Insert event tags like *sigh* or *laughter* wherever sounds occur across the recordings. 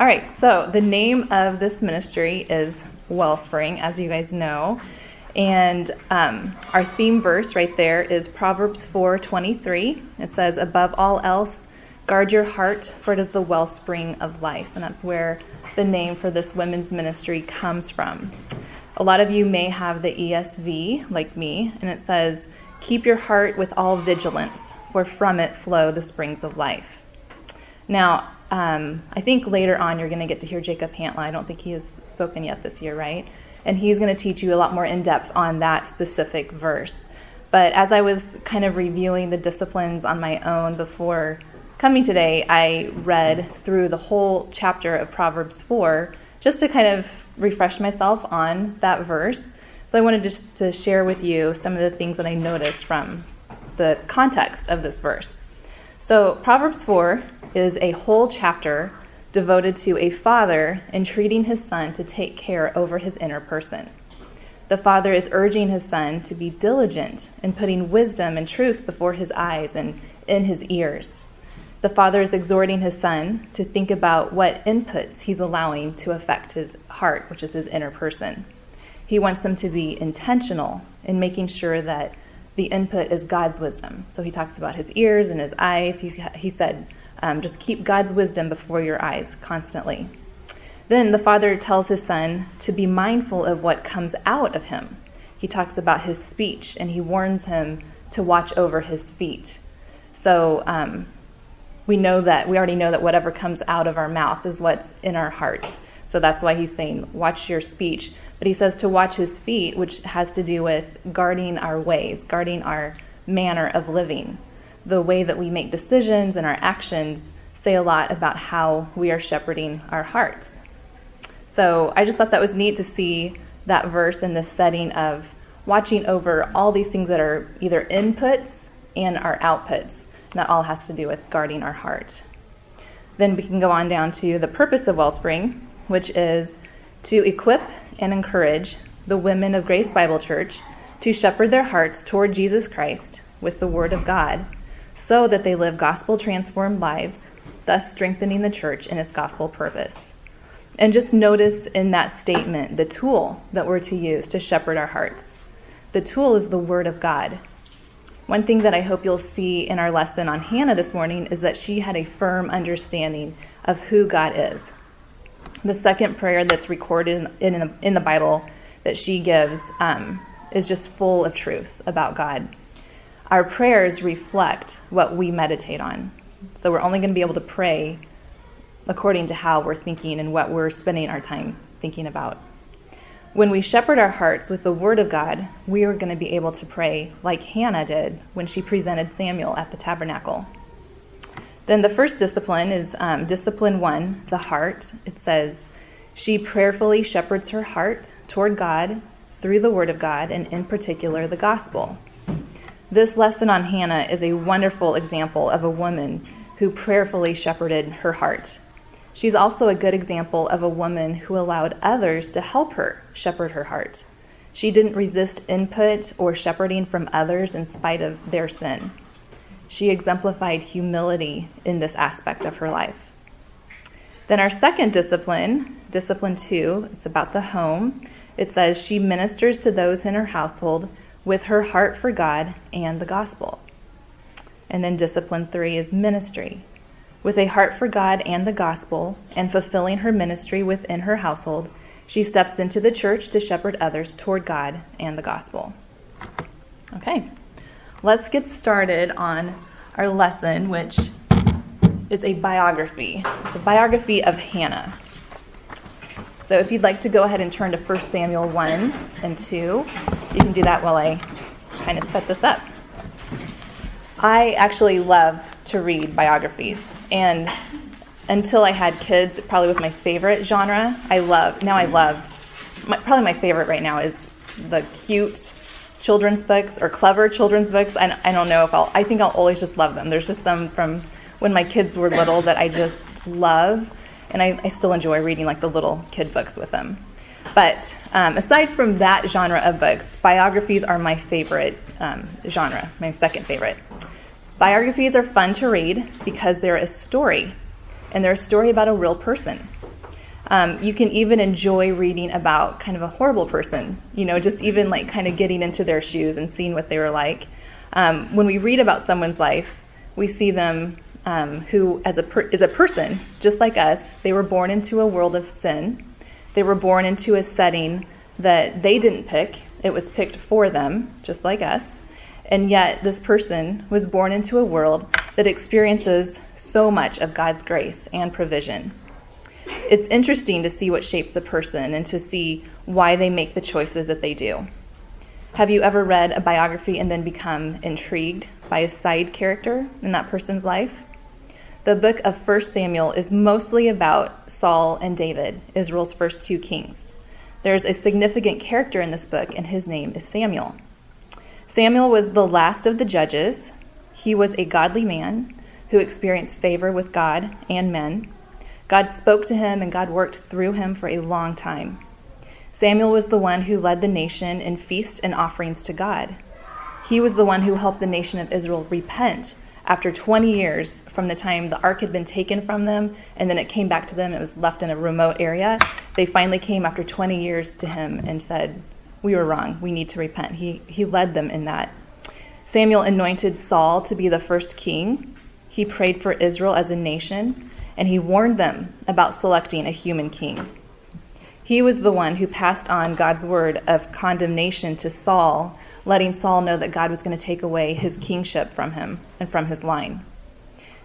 All right, so the name of this ministry is Wellspring, as you guys know. And um, our theme verse right there is Proverbs 4:23. It says, "Above all else, guard your heart, for it is the wellspring of life." And that's where the name for this women's ministry comes from. A lot of you may have the ESV, like me, and it says, "Keep your heart with all vigilance, for from it flow the springs of life." Now, um, I think later on you're going to get to hear Jacob Hantla. I don't think he has spoken yet this year, right? and he's going to teach you a lot more in depth on that specific verse. But as I was kind of reviewing the disciplines on my own before coming today, I read through the whole chapter of Proverbs 4 just to kind of refresh myself on that verse. So I wanted just to share with you some of the things that I noticed from the context of this verse. So Proverbs 4 is a whole chapter devoted to a father entreating his son to take care over his inner person. The father is urging his son to be diligent in putting wisdom and truth before his eyes and in his ears. The father is exhorting his son to think about what inputs he's allowing to affect his heart, which is his inner person. He wants him to be intentional in making sure that the input is God's wisdom. So he talks about his ears and his eyes. He, he said, um, just keep God's wisdom before your eyes constantly. Then the father tells his son to be mindful of what comes out of him. He talks about his speech and he warns him to watch over his feet. So um, we know that, we already know that whatever comes out of our mouth is what's in our hearts. So that's why he's saying, watch your speech. But he says to watch his feet, which has to do with guarding our ways, guarding our manner of living the way that we make decisions and our actions say a lot about how we are shepherding our hearts. So I just thought that was neat to see that verse in this setting of watching over all these things that are either inputs and our outputs. And that all has to do with guarding our heart. Then we can go on down to the purpose of Wellspring, which is to equip and encourage the women of Grace Bible Church to shepherd their hearts toward Jesus Christ with the Word of God so that they live gospel transformed lives, thus strengthening the church in its gospel purpose. And just notice in that statement the tool that we're to use to shepherd our hearts. The tool is the Word of God. One thing that I hope you'll see in our lesson on Hannah this morning is that she had a firm understanding of who God is. The second prayer that's recorded in, in, the, in the Bible that she gives um, is just full of truth about God our prayers reflect what we meditate on. So we're only going to be able to pray according to how we're thinking and what we're spending our time thinking about. When we shepherd our hearts with the Word of God, we are going to be able to pray like Hannah did when she presented Samuel at the tabernacle. Then the first discipline is um, discipline one, the heart. It says, She prayerfully shepherds her heart toward God through the Word of God, and in particular, the gospel. This lesson on Hannah is a wonderful example of a woman who prayerfully shepherded her heart. She's also a good example of a woman who allowed others to help her shepherd her heart. She didn't resist input or shepherding from others in spite of their sin. She exemplified humility in this aspect of her life. Then, our second discipline, discipline two, it's about the home. It says she ministers to those in her household with her heart for God and the gospel. And then discipline three is ministry. With a heart for God and the gospel, and fulfilling her ministry within her household, she steps into the church to shepherd others toward God and the gospel. Okay, let's get started on our lesson, which is a biography. It's a biography of Hannah. So if you'd like to go ahead and turn to 1 Samuel 1 and 2, you can do that while I kind of set this up. I actually love to read biographies, and until I had kids, it probably was my favorite genre. I love, now I love, my, probably my favorite right now is the cute children's books or clever children's books. I, I don't know if I'll, I think I'll always just love them. There's just some from when my kids were little that I just love and I, I still enjoy reading like the little kid books with them. But um, aside from that genre of books, biographies are my favorite um, genre, my second favorite. Biographies are fun to read because they're a story, and they're a story about a real person. Um, you can even enjoy reading about kind of a horrible person, you know, just even like kind of getting into their shoes and seeing what they were like. Um, when we read about someone's life, we see them um, who, as a per- is a person just like us, they were born into a world of sin. They were born into a setting that they didn't pick. It was picked for them, just like us. And yet, this person was born into a world that experiences so much of God's grace and provision. It's interesting to see what shapes a person and to see why they make the choices that they do. Have you ever read a biography and then become intrigued by a side character in that person's life? The book of 1 Samuel is mostly about Saul and David, Israel's first two kings. There's a significant character in this book, and his name is Samuel. Samuel was the last of the judges. He was a godly man who experienced favor with God and men. God spoke to him, and God worked through him for a long time. Samuel was the one who led the nation in feasts and offerings to God. He was the one who helped the nation of Israel repent after 20 years from the time the ark had been taken from them and then it came back to them, it was left in a remote area. They finally came after 20 years to him and said, We were wrong. We need to repent. He, he led them in that. Samuel anointed Saul to be the first king. He prayed for Israel as a nation, and he warned them about selecting a human king. He was the one who passed on God's word of condemnation to Saul letting Saul know that God was going to take away his kingship from him and from his line.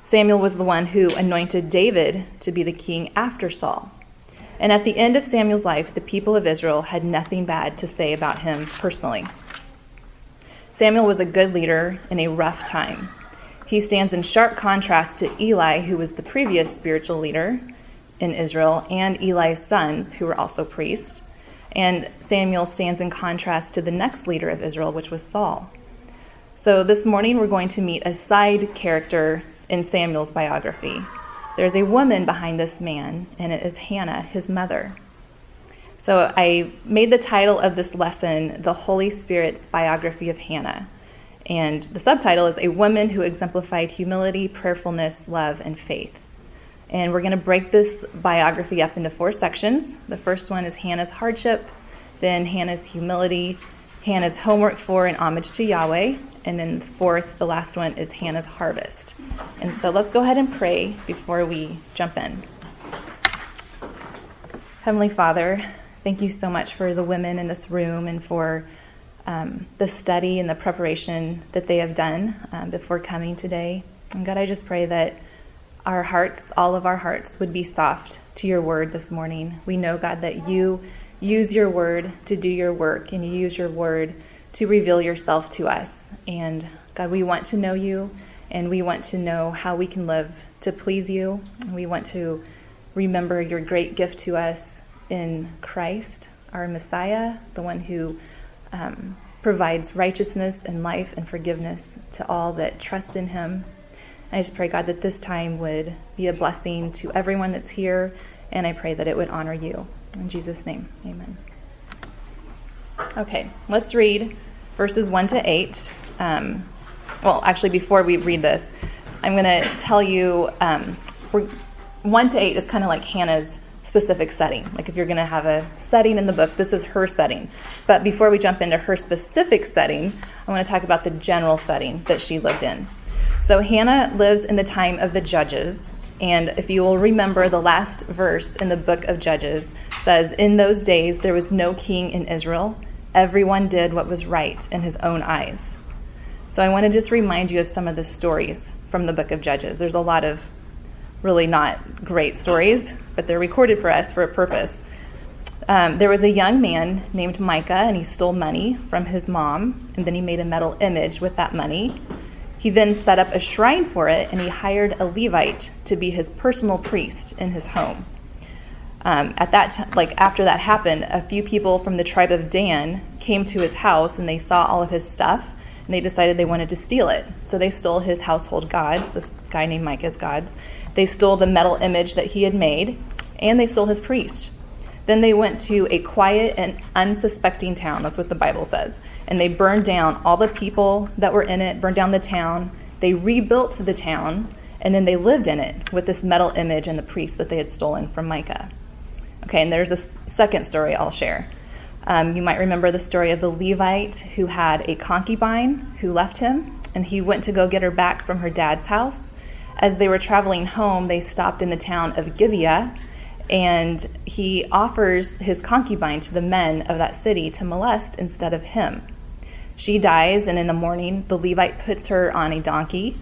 Samuel was the one who anointed David to be the king after Saul. And at the end of Samuel's life, the people of Israel had nothing bad to say about him personally. Samuel was a good leader in a rough time. He stands in sharp contrast to Eli, who was the previous spiritual leader in Israel, and Eli's sons, who were also priests. And Samuel stands in contrast to the next leader of Israel, which was Saul. So this morning we're going to meet a side character in Samuel's biography. There's a woman behind this man, and it is Hannah, his mother. So I made the title of this lesson The Holy Spirit's Biography of Hannah. And the subtitle is A Woman Who Exemplified Humility, Prayerfulness, Love, and Faith. And we're going to break this biography up into four sections. The first one is Hannah's hardship, then Hannah's humility, Hannah's homework for and homage to Yahweh, and then fourth, the last one, is Hannah's harvest. And so let's go ahead and pray before we jump in. Heavenly Father, thank you so much for the women in this room and for um, the study and the preparation that they have done um, before coming today. And God, I just pray that our hearts, all of our hearts, would be soft to your word this morning. We know, God, that you use your word to do your work and you use your word to reveal yourself to us. And God, we want to know you and we want to know how we can live to please you. We want to remember your great gift to us in Christ, our Messiah, the one who um, provides righteousness and life and forgiveness to all that trust in him. I just pray, God, that this time would be a blessing to everyone that's here, and I pray that it would honor you. In Jesus' name, amen. Okay, let's read verses 1 to 8. Um, well, actually, before we read this, I'm going to tell you um, 1 to 8 is kind of like Hannah's specific setting. Like if you're going to have a setting in the book, this is her setting. But before we jump into her specific setting, I want to talk about the general setting that she lived in. So Hannah lives in the time of the judges. And if you will remember, the last verse in the book of Judges says, In those days there was no king in Israel. Everyone did what was right in his own eyes. So I want to just remind you of some of the stories from the book of Judges. There's a lot of really not great stories, but they're recorded for us for a purpose. Um, there was a young man named Micah, and he stole money from his mom, and then he made a metal image with that money. He then set up a shrine for it and he hired a Levite to be his personal priest in his home. Um, at that t- like after that happened, a few people from the tribe of Dan came to his house and they saw all of his stuff and they decided they wanted to steal it. So they stole his household gods, this guy named Micah's gods. They stole the metal image that he had made and they stole his priest. Then they went to a quiet and unsuspecting town. That's what the Bible says and they burned down all the people that were in it, burned down the town. They rebuilt the town, and then they lived in it with this metal image and the priests that they had stolen from Micah. Okay, and there's a second story I'll share. Um, you might remember the story of the Levite who had a concubine who left him, and he went to go get her back from her dad's house. As they were traveling home, they stopped in the town of Gibeah, and he offers his concubine to the men of that city to molest instead of him. She dies, and in the morning, the Levite puts her on a donkey,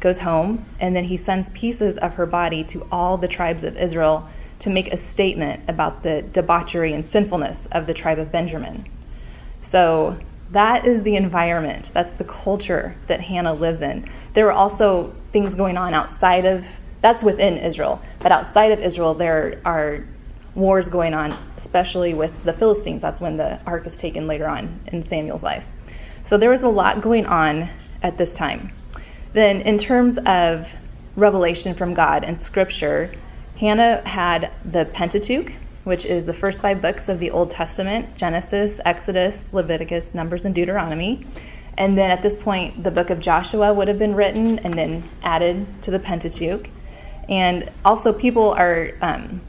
goes home, and then he sends pieces of her body to all the tribes of Israel to make a statement about the debauchery and sinfulness of the tribe of Benjamin. So that is the environment, that's the culture that Hannah lives in. There were also things going on outside of that's within Israel, but outside of Israel, there are wars going on, especially with the Philistines. That's when the ark is taken later on in Samuel's life. So there was a lot going on at this time. Then, in terms of revelation from God and scripture, Hannah had the Pentateuch, which is the first five books of the Old Testament Genesis, Exodus, Leviticus, Numbers, and Deuteronomy. And then at this point, the book of Joshua would have been written and then added to the Pentateuch. And also, people are, um,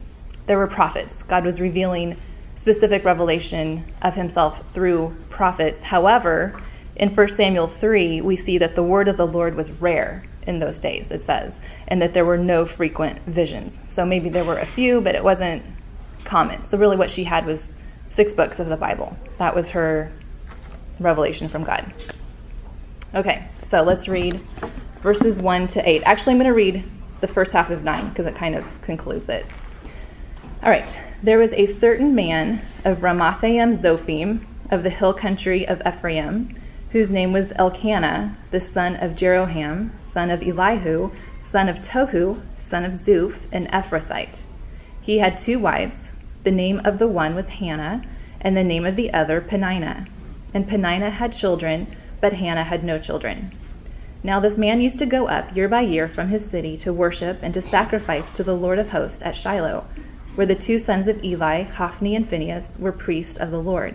there were prophets. God was revealing specific revelation of himself through prophets. However, in 1 Samuel 3, we see that the word of the Lord was rare in those days, it says, and that there were no frequent visions. So maybe there were a few, but it wasn't common. So, really, what she had was six books of the Bible. That was her revelation from God. Okay, so let's read verses 1 to 8. Actually, I'm going to read the first half of 9 because it kind of concludes it. All right. There was a certain man of Ramathaim Zophim of the hill country of Ephraim, whose name was Elkanah, the son of Jeroham, son of Elihu, son of Tohu, son of Zuph, an Ephrathite. He had two wives. The name of the one was Hannah, and the name of the other Peninnah. And Peninnah had children, but Hannah had no children. Now this man used to go up year by year from his city to worship and to sacrifice to the Lord of hosts at Shiloh, where the two sons of Eli, Hophni and Phinehas, were priests of the Lord.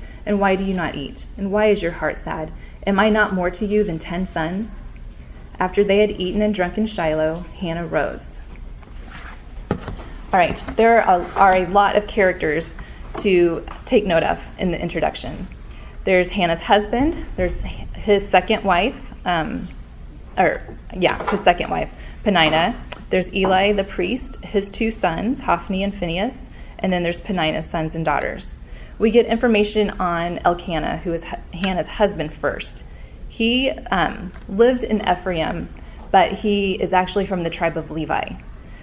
And why do you not eat? And why is your heart sad? Am I not more to you than ten sons? After they had eaten and drunk in Shiloh, Hannah rose. All right, there are a, are a lot of characters to take note of in the introduction. There's Hannah's husband, there's his second wife, um, or yeah, his second wife, Peninnah. There's Eli the priest, his two sons, Hophni and Phinehas, and then there's Peninnah's sons and daughters. We get information on Elkanah, who is Hannah's husband, first. He um, lived in Ephraim, but he is actually from the tribe of Levi.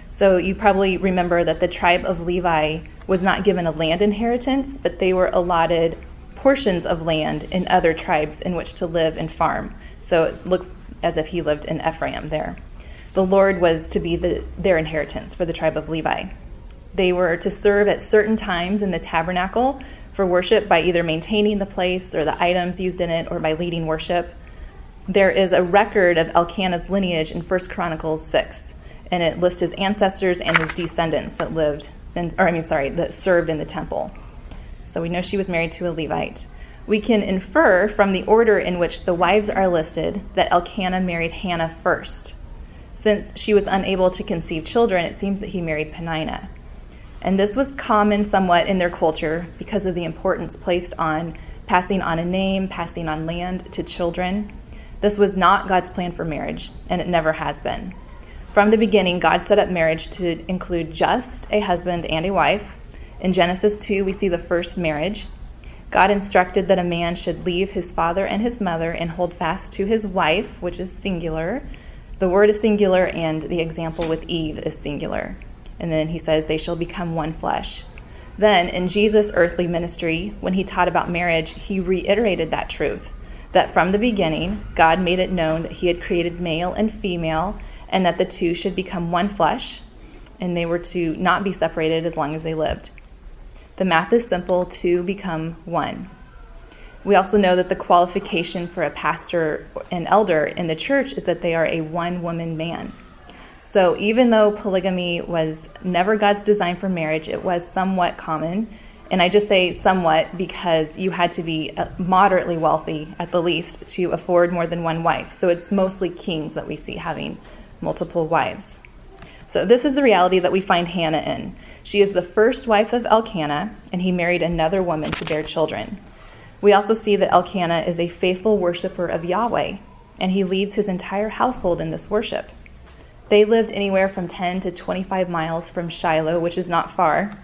So you probably remember that the tribe of Levi was not given a land inheritance, but they were allotted portions of land in other tribes in which to live and farm. So it looks as if he lived in Ephraim there. The Lord was to be the, their inheritance for the tribe of Levi. They were to serve at certain times in the tabernacle for worship by either maintaining the place or the items used in it or by leading worship. There is a record of Elkanah's lineage in 1 Chronicles 6, and it lists his ancestors and his descendants that lived, in, or I mean, sorry, that served in the temple. So we know she was married to a Levite we can infer from the order in which the wives are listed that Elkanah married Hannah first. Since she was unable to conceive children, it seems that he married Peninnah. And this was common somewhat in their culture because of the importance placed on passing on a name, passing on land to children. This was not God's plan for marriage, and it never has been. From the beginning, God set up marriage to include just a husband and a wife. In Genesis 2, we see the first marriage. God instructed that a man should leave his father and his mother and hold fast to his wife, which is singular. The word is singular, and the example with Eve is singular. And then he says, They shall become one flesh. Then, in Jesus' earthly ministry, when he taught about marriage, he reiterated that truth that from the beginning, God made it known that he had created male and female, and that the two should become one flesh, and they were to not be separated as long as they lived. The math is simple two become one. We also know that the qualification for a pastor and elder in the church is that they are a one woman man. So even though polygamy was never God's design for marriage, it was somewhat common. And I just say somewhat because you had to be uh, moderately wealthy at the least to afford more than one wife. So it's mostly kings that we see having multiple wives. So this is the reality that we find Hannah in. She is the first wife of Elkanah, and he married another woman to bear children. We also see that Elkanah is a faithful worshiper of Yahweh, and he leads his entire household in this worship. They lived anywhere from 10 to 25 miles from Shiloh, which is not far.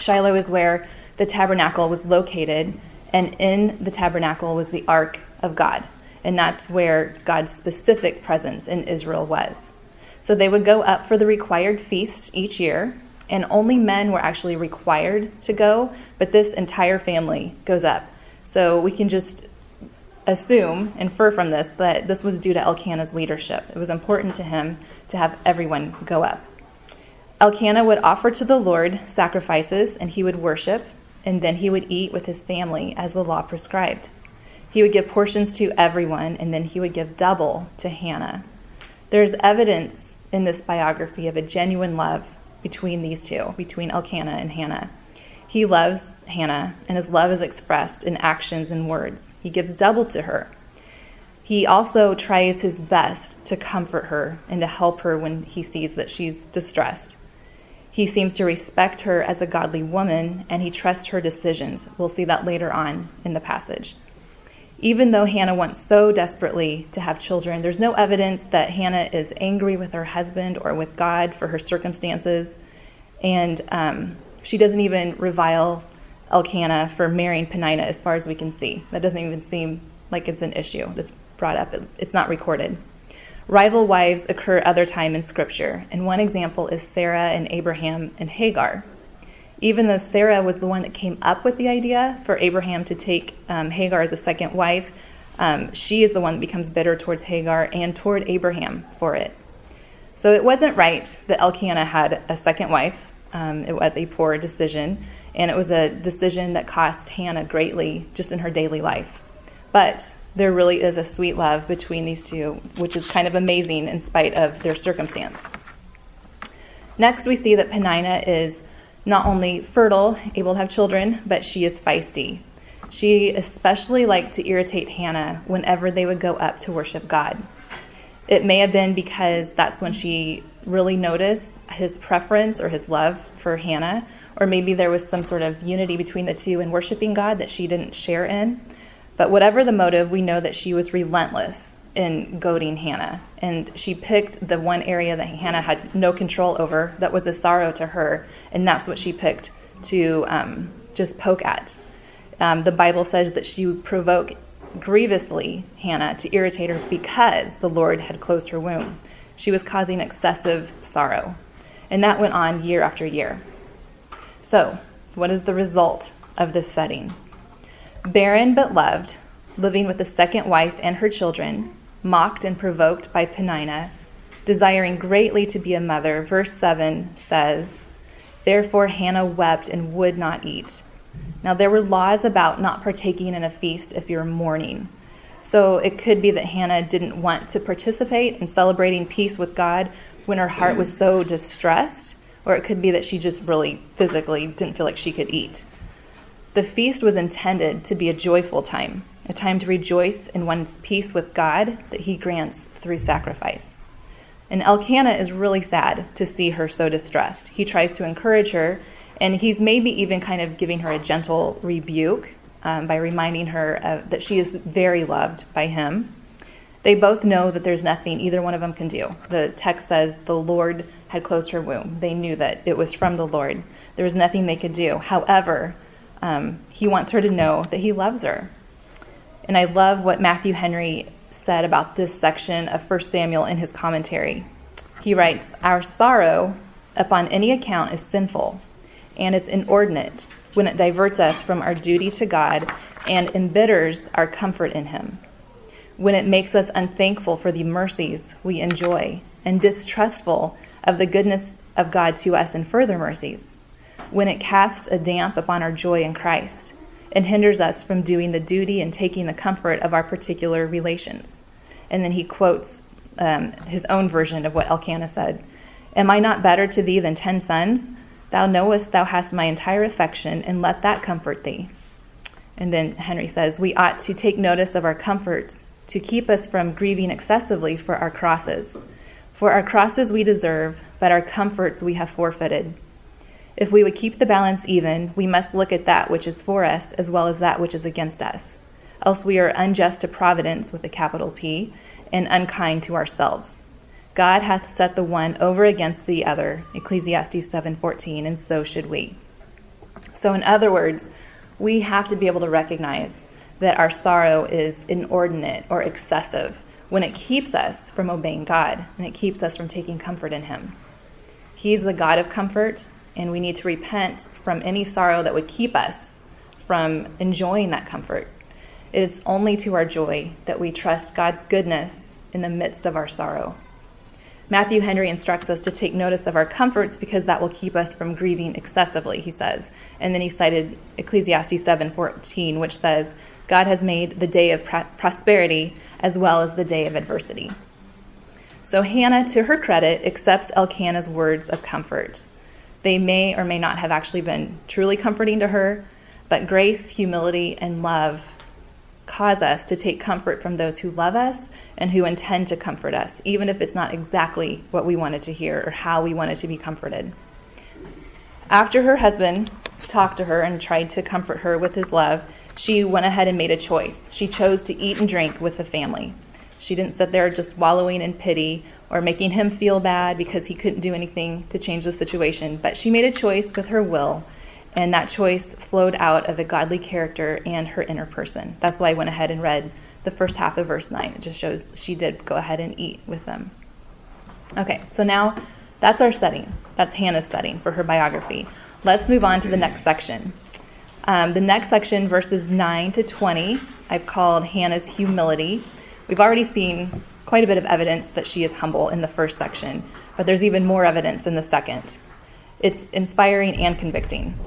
Shiloh is where the tabernacle was located, and in the tabernacle was the ark of God. And that's where God's specific presence in Israel was. So they would go up for the required feast each year, and only men were actually required to go, but this entire family goes up. So we can just assume, infer from this, that this was due to Elkanah's leadership. It was important to him to have everyone go up. Elkanah would offer to the Lord sacrifices, and he would worship, and then he would eat with his family as the law prescribed. He would give portions to everyone, and then he would give double to Hannah. There's evidence in this biography of a genuine love between these two, between Elkanah and Hannah. He loves Hannah, and his love is expressed in actions and words. He gives double to her. He also tries his best to comfort her and to help her when he sees that she's distressed. He seems to respect her as a godly woman, and he trusts her decisions. We'll see that later on in the passage. Even though Hannah wants so desperately to have children, there's no evidence that Hannah is angry with her husband or with God for her circumstances. And um, she doesn't even revile Elkanah for marrying Peninnah, as far as we can see. That doesn't even seem like it's an issue that's brought up. It's not recorded. Rival wives occur other time in Scripture, and one example is Sarah and Abraham and Hagar. Even though Sarah was the one that came up with the idea for Abraham to take um, Hagar as a second wife, um, she is the one that becomes bitter towards Hagar and toward Abraham for it. So it wasn't right that Elkanah had a second wife. Um, it was a poor decision, and it was a decision that cost Hannah greatly just in her daily life. But there really is a sweet love between these two, which is kind of amazing in spite of their circumstance. Next, we see that Peninnah is not only fertile, able to have children, but she is feisty. She especially liked to irritate Hannah whenever they would go up to worship God. It may have been because that's when she really noticed his preference or his love for Hannah, or maybe there was some sort of unity between the two in worshiping God that she didn't share in. But whatever the motive, we know that she was relentless in goading Hannah. And she picked the one area that Hannah had no control over that was a sorrow to her, and that's what she picked to um, just poke at. Um, the Bible says that she would provoke grievously Hannah to irritate her because the Lord had closed her womb. She was causing excessive sorrow. And that went on year after year. So, what is the result of this setting? Barren but loved, living with a second wife and her children, mocked and provoked by Peninnah, desiring greatly to be a mother, verse 7 says, Therefore Hannah wept and would not eat. Now, there were laws about not partaking in a feast if you're mourning. So it could be that Hannah didn't want to participate in celebrating peace with God when her heart was so distressed, or it could be that she just really physically didn't feel like she could eat. The feast was intended to be a joyful time, a time to rejoice in one's peace with God that he grants through sacrifice. And Elkanah is really sad to see her so distressed. He tries to encourage her, and he's maybe even kind of giving her a gentle rebuke um, by reminding her uh, that she is very loved by him. They both know that there's nothing either one of them can do. The text says the Lord had closed her womb. They knew that it was from the Lord. There was nothing they could do. However, um, he wants her to know that he loves her. And I love what Matthew Henry said about this section of 1 Samuel in his commentary. He writes, Our sorrow upon any account is sinful, and it's inordinate when it diverts us from our duty to God and embitters our comfort in Him, when it makes us unthankful for the mercies we enjoy and distrustful of the goodness of God to us and further mercies. When it casts a damp upon our joy in Christ and hinders us from doing the duty and taking the comfort of our particular relations. And then he quotes um, his own version of what Elkanah said Am I not better to thee than ten sons? Thou knowest thou hast my entire affection, and let that comfort thee. And then Henry says, We ought to take notice of our comforts to keep us from grieving excessively for our crosses. For our crosses we deserve, but our comforts we have forfeited. If we would keep the balance even, we must look at that which is for us as well as that which is against us. Else we are unjust to providence with a capital P and unkind to ourselves. God hath set the one over against the other, Ecclesiastes 7:14, and so should we. So in other words, we have to be able to recognize that our sorrow is inordinate or excessive when it keeps us from obeying God and it keeps us from taking comfort in him. He's the God of comfort, and we need to repent from any sorrow that would keep us from enjoying that comfort. It is only to our joy that we trust God's goodness in the midst of our sorrow. Matthew Henry instructs us to take notice of our comforts because that will keep us from grieving excessively, he says. And then he cited Ecclesiastes 7:14, which says, "God has made the day of prosperity as well as the day of adversity." So Hannah, to her credit, accepts Elkanah's words of comfort. They may or may not have actually been truly comforting to her, but grace, humility, and love cause us to take comfort from those who love us and who intend to comfort us, even if it's not exactly what we wanted to hear or how we wanted to be comforted. After her husband talked to her and tried to comfort her with his love, she went ahead and made a choice. She chose to eat and drink with the family. She didn't sit there just wallowing in pity or making him feel bad because he couldn't do anything to change the situation. But she made a choice with her will, and that choice flowed out of a godly character and her inner person. That's why I went ahead and read the first half of verse 9. It just shows she did go ahead and eat with them. Okay, so now that's our setting. That's Hannah's setting for her biography. Let's move on to the next section. Um, the next section, verses 9 to 20, I've called Hannah's humility. We've already seen quite a bit of evidence that she is humble in the first section, but there's even more evidence in the second. It's inspiring and convicting.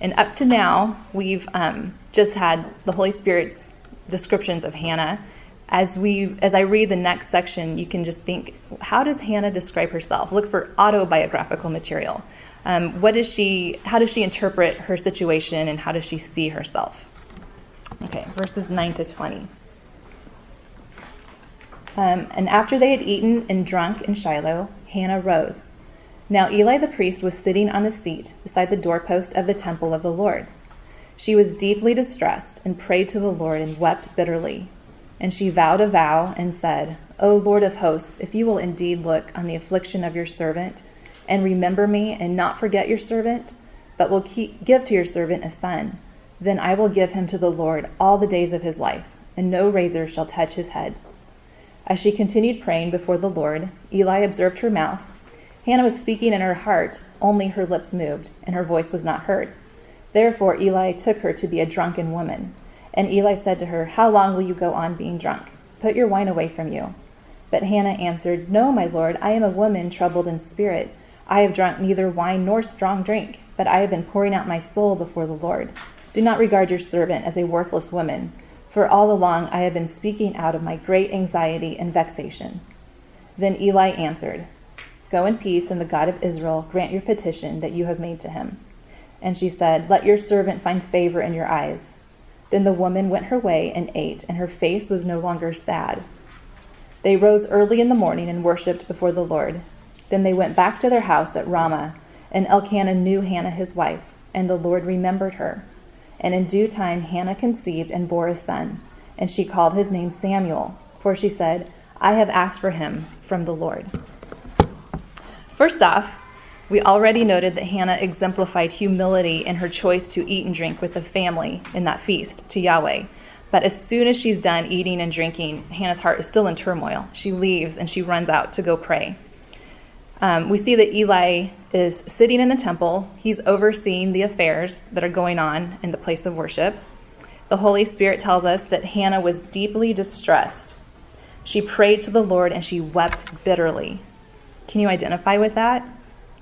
And up to now, we've um, just had the Holy Spirit's descriptions of Hannah. As we, as I read the next section, you can just think, how does Hannah describe herself? Look for autobiographical material. Um, what does she? How does she interpret her situation, and how does she see herself? Okay, verses nine to twenty. Um, and after they had eaten and drunk in Shiloh, Hannah rose. Now Eli the priest was sitting on the seat beside the doorpost of the temple of the Lord. She was deeply distressed and prayed to the Lord and wept bitterly. And she vowed a vow and said, O Lord of hosts, if you will indeed look on the affliction of your servant and remember me and not forget your servant, but will keep, give to your servant a son, then I will give him to the Lord all the days of his life, and no razor shall touch his head. As she continued praying before the Lord, Eli observed her mouth. Hannah was speaking in her heart, only her lips moved, and her voice was not heard. Therefore Eli took her to be a drunken woman. And Eli said to her, How long will you go on being drunk? Put your wine away from you. But Hannah answered, No, my lord, I am a woman troubled in spirit. I have drunk neither wine nor strong drink, but I have been pouring out my soul before the Lord. Do not regard your servant as a worthless woman for all along I have been speaking out of my great anxiety and vexation. Then Eli answered, Go in peace, and the God of Israel grant your petition that you have made to him. And she said, Let your servant find favor in your eyes. Then the woman went her way and ate, and her face was no longer sad. They rose early in the morning and worshipped before the Lord. Then they went back to their house at Ramah, and Elkanah knew Hannah his wife, and the Lord remembered her. And in due time Hannah conceived and bore a son, and she called his name Samuel, for she said, I have asked for him from the Lord. First off, we already noted that Hannah exemplified humility in her choice to eat and drink with the family in that feast to Yahweh. But as soon as she's done eating and drinking, Hannah's heart is still in turmoil. She leaves and she runs out to go pray. Um, we see that Eli is sitting in the temple. He's overseeing the affairs that are going on in the place of worship. The Holy Spirit tells us that Hannah was deeply distressed. She prayed to the Lord and she wept bitterly. Can you identify with that?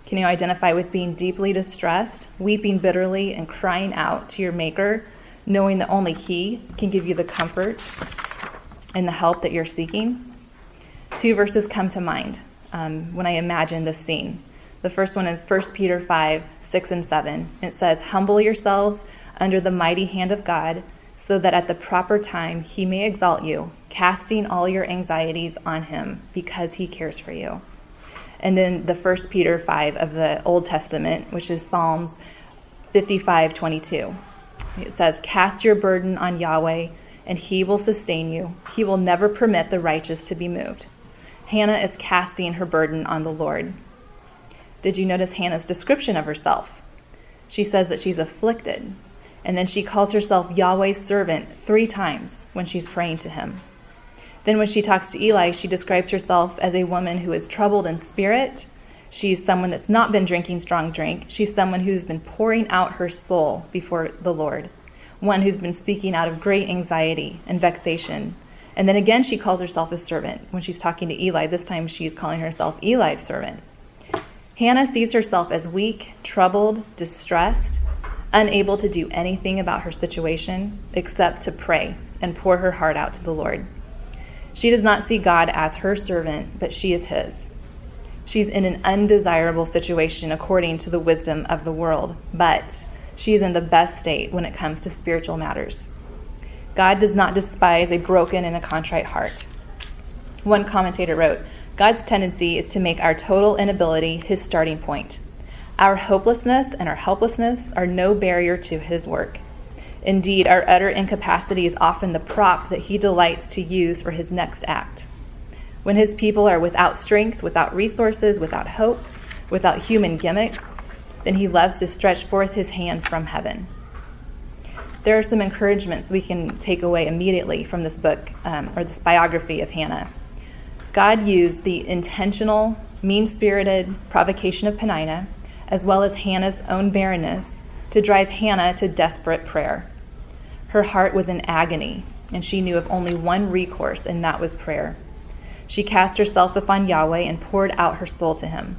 Can you identify with being deeply distressed, weeping bitterly, and crying out to your Maker, knowing that only He can give you the comfort and the help that you're seeking? Two verses come to mind um, when I imagine this scene. The first one is 1 Peter 5 6 and 7. It says, Humble yourselves under the mighty hand of God, so that at the proper time he may exalt you, casting all your anxieties on him, because he cares for you. And then the 1 Peter 5 of the Old Testament, which is Psalms 55 22. It says, Cast your burden on Yahweh, and he will sustain you. He will never permit the righteous to be moved. Hannah is casting her burden on the Lord. Did you notice Hannah's description of herself? She says that she's afflicted, and then she calls herself Yahweh's servant three times when she's praying to him. Then, when she talks to Eli, she describes herself as a woman who is troubled in spirit. She's someone that's not been drinking strong drink. She's someone who's been pouring out her soul before the Lord, one who's been speaking out of great anxiety and vexation. And then again, she calls herself a servant when she's talking to Eli. This time, she's calling herself Eli's servant. Hannah sees herself as weak, troubled, distressed, unable to do anything about her situation except to pray and pour her heart out to the Lord. She does not see God as her servant, but she is his. She's in an undesirable situation according to the wisdom of the world, but she is in the best state when it comes to spiritual matters. God does not despise a broken and a contrite heart. One commentator wrote, God's tendency is to make our total inability his starting point. Our hopelessness and our helplessness are no barrier to his work. Indeed, our utter incapacity is often the prop that he delights to use for his next act. When his people are without strength, without resources, without hope, without human gimmicks, then he loves to stretch forth his hand from heaven. There are some encouragements we can take away immediately from this book um, or this biography of Hannah. God used the intentional, mean spirited provocation of Peninnah, as well as Hannah's own barrenness, to drive Hannah to desperate prayer. Her heart was in agony, and she knew of only one recourse, and that was prayer. She cast herself upon Yahweh and poured out her soul to him.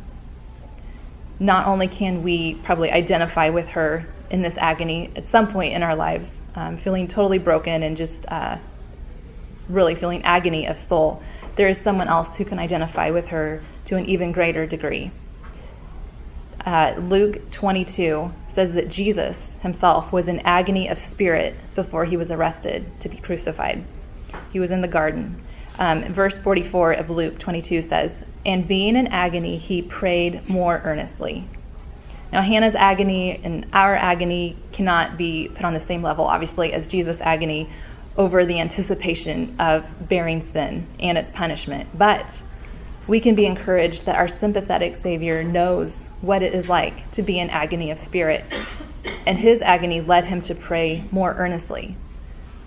Not only can we probably identify with her in this agony at some point in our lives, um, feeling totally broken and just uh, really feeling agony of soul, there is someone else who can identify with her to an even greater degree. Uh, Luke 22 says that Jesus himself was in agony of spirit before he was arrested to be crucified. He was in the garden. Um, verse 44 of Luke 22 says, And being in agony, he prayed more earnestly. Now, Hannah's agony and our agony cannot be put on the same level, obviously, as Jesus' agony over the anticipation of bearing sin and its punishment. But we can be encouraged that our sympathetic Savior knows what it is like to be in agony of spirit, and his agony led him to pray more earnestly.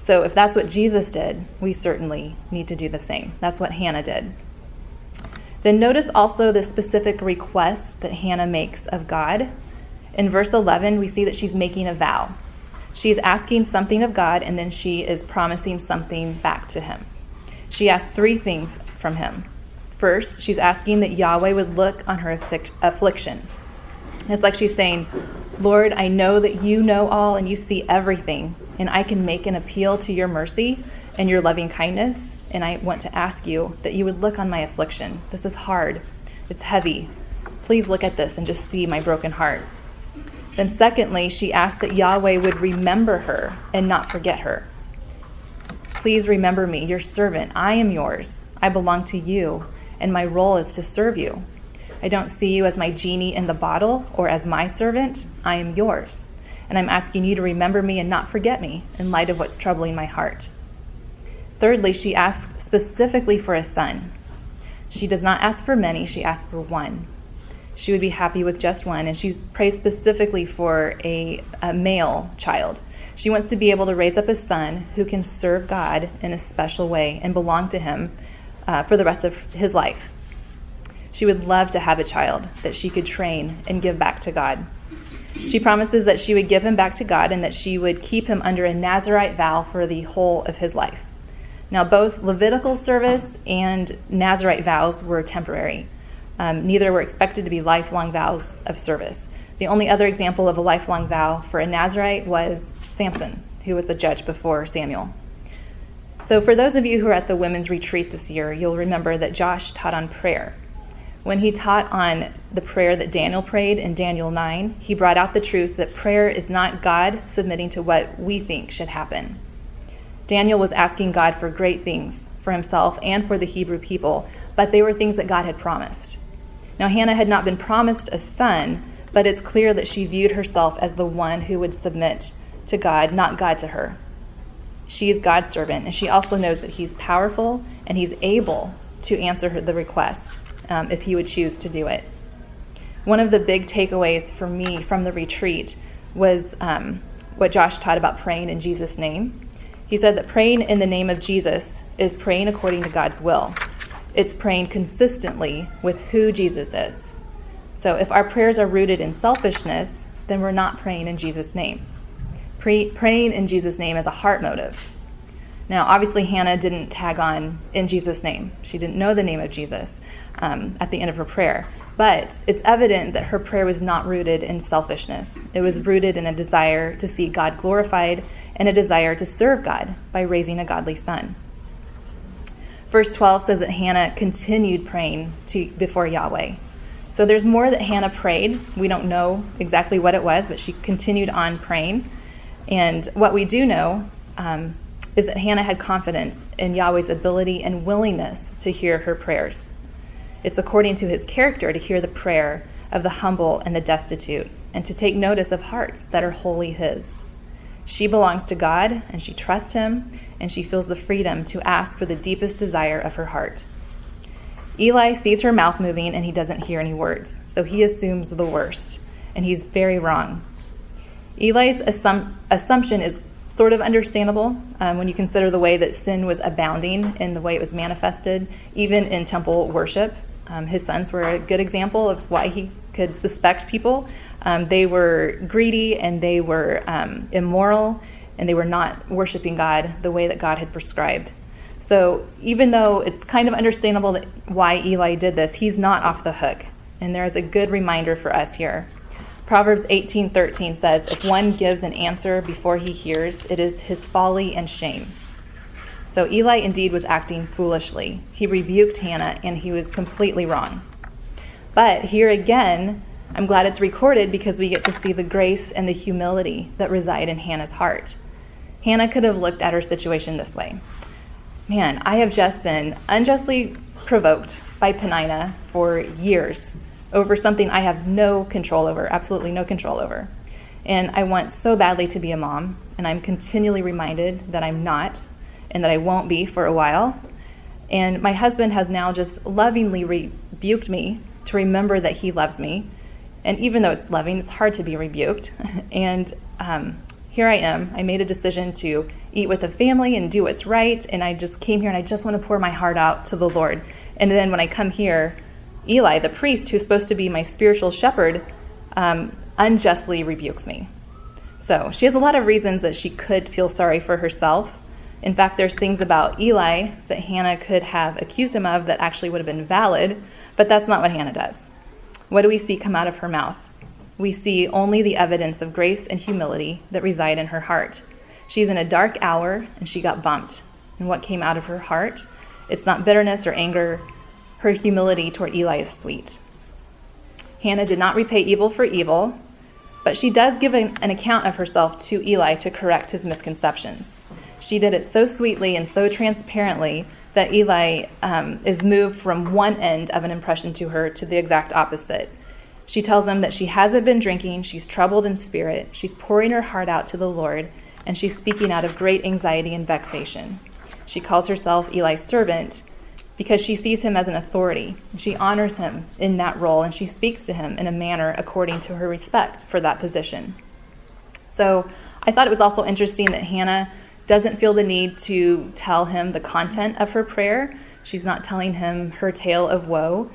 So, if that's what Jesus did, we certainly need to do the same. That's what Hannah did. Then notice also the specific request that Hannah makes of God. In verse 11, we see that she's making a vow. She's asking something of God and then she is promising something back to him. She asks three things from him. First, she's asking that Yahweh would look on her affliction. It's like she's saying, Lord, I know that you know all and you see everything, and I can make an appeal to your mercy and your loving kindness. And I want to ask you that you would look on my affliction. This is hard, it's heavy. Please look at this and just see my broken heart. Then, secondly, she asked that Yahweh would remember her and not forget her. Please remember me, your servant. I am yours. I belong to you, and my role is to serve you. I don't see you as my genie in the bottle or as my servant. I am yours. And I'm asking you to remember me and not forget me in light of what's troubling my heart. Thirdly, she asks specifically for a son. She does not ask for many, she asks for one she would be happy with just one. And she prays specifically for a, a male child. She wants to be able to raise up a son who can serve God in a special way and belong to Him uh, for the rest of his life. She would love to have a child that she could train and give back to God. She promises that she would give him back to God and that she would keep him under a Nazarite vow for the whole of his life. Now, both Levitical service and Nazarite vows were temporary. Um, neither were expected to be lifelong vows of service. The only other example of a lifelong vow for a Nazarite was Samson, who was a judge before Samuel. So, for those of you who are at the women's retreat this year, you'll remember that Josh taught on prayer. When he taught on the prayer that Daniel prayed in Daniel 9, he brought out the truth that prayer is not God submitting to what we think should happen. Daniel was asking God for great things for himself and for the Hebrew people, but they were things that God had promised. Now, Hannah had not been promised a son, but it's clear that she viewed herself as the one who would submit to God, not God to her. She is God's servant, and she also knows that He's powerful and He's able to answer her, the request um, if He would choose to do it. One of the big takeaways for me from the retreat was um, what Josh taught about praying in Jesus' name. He said that praying in the name of Jesus is praying according to God's will. It's praying consistently with who Jesus is. So if our prayers are rooted in selfishness, then we're not praying in Jesus' name. Pray, praying in Jesus' name is a heart motive. Now, obviously, Hannah didn't tag on in Jesus' name. She didn't know the name of Jesus um, at the end of her prayer. But it's evident that her prayer was not rooted in selfishness. It was rooted in a desire to see God glorified and a desire to serve God by raising a godly son. Verse 12 says that Hannah continued praying to, before Yahweh. So there's more that Hannah prayed. We don't know exactly what it was, but she continued on praying. And what we do know um, is that Hannah had confidence in Yahweh's ability and willingness to hear her prayers. It's according to his character to hear the prayer of the humble and the destitute, and to take notice of hearts that are wholly his. She belongs to God, and she trusts him, and she feels the freedom to ask for the deepest desire of her heart. Eli sees her mouth moving, and he doesn't hear any words, so he assumes the worst, and he's very wrong. Eli's assum- assumption is sort of understandable um, when you consider the way that sin was abounding in the way it was manifested, even in temple worship. Um, his sons were a good example of why he could suspect people. Um, they were greedy and they were um, immoral and they were not worshiping God the way that God had prescribed. So even though it's kind of understandable why Eli did this, he's not off the hook. And there is a good reminder for us here. Proverbs 18:13 says, "If one gives an answer before he hears, it is his folly and shame." So Eli indeed was acting foolishly. He rebuked Hannah and he was completely wrong. But here again, I'm glad it's recorded because we get to see the grace and the humility that reside in Hannah's heart. Hannah could have looked at her situation this way Man, I have just been unjustly provoked by Peninnah for years over something I have no control over, absolutely no control over. And I want so badly to be a mom, and I'm continually reminded that I'm not and that I won't be for a while. And my husband has now just lovingly rebuked me to remember that he loves me. And even though it's loving, it's hard to be rebuked. *laughs* and um, here I am. I made a decision to eat with the family and do what's right. And I just came here and I just want to pour my heart out to the Lord. And then when I come here, Eli, the priest, who's supposed to be my spiritual shepherd, um, unjustly rebukes me. So she has a lot of reasons that she could feel sorry for herself. In fact, there's things about Eli that Hannah could have accused him of that actually would have been valid, but that's not what Hannah does. What do we see come out of her mouth? We see only the evidence of grace and humility that reside in her heart. She's in a dark hour and she got bumped. And what came out of her heart? It's not bitterness or anger her humility toward Eli is sweet. Hannah did not repay evil for evil, but she does give an, an, account of herself to Eli to correct his misconceptions. She did it so sweetly and so transparently that Eli um, is moved from one end of an impression to her to the exact opposite. She tells him that she hasn't been drinking, she's troubled in spirit, she's pouring her heart out to the Lord, and she's speaking out of great anxiety and vexation. She calls herself Eli's servant, because she sees him as an authority. She honors him in that role and she speaks to him in a manner according to her respect for that position. So I thought it was also interesting that Hannah doesn't feel the need to tell him the content of her prayer. She's not telling him her tale of woe.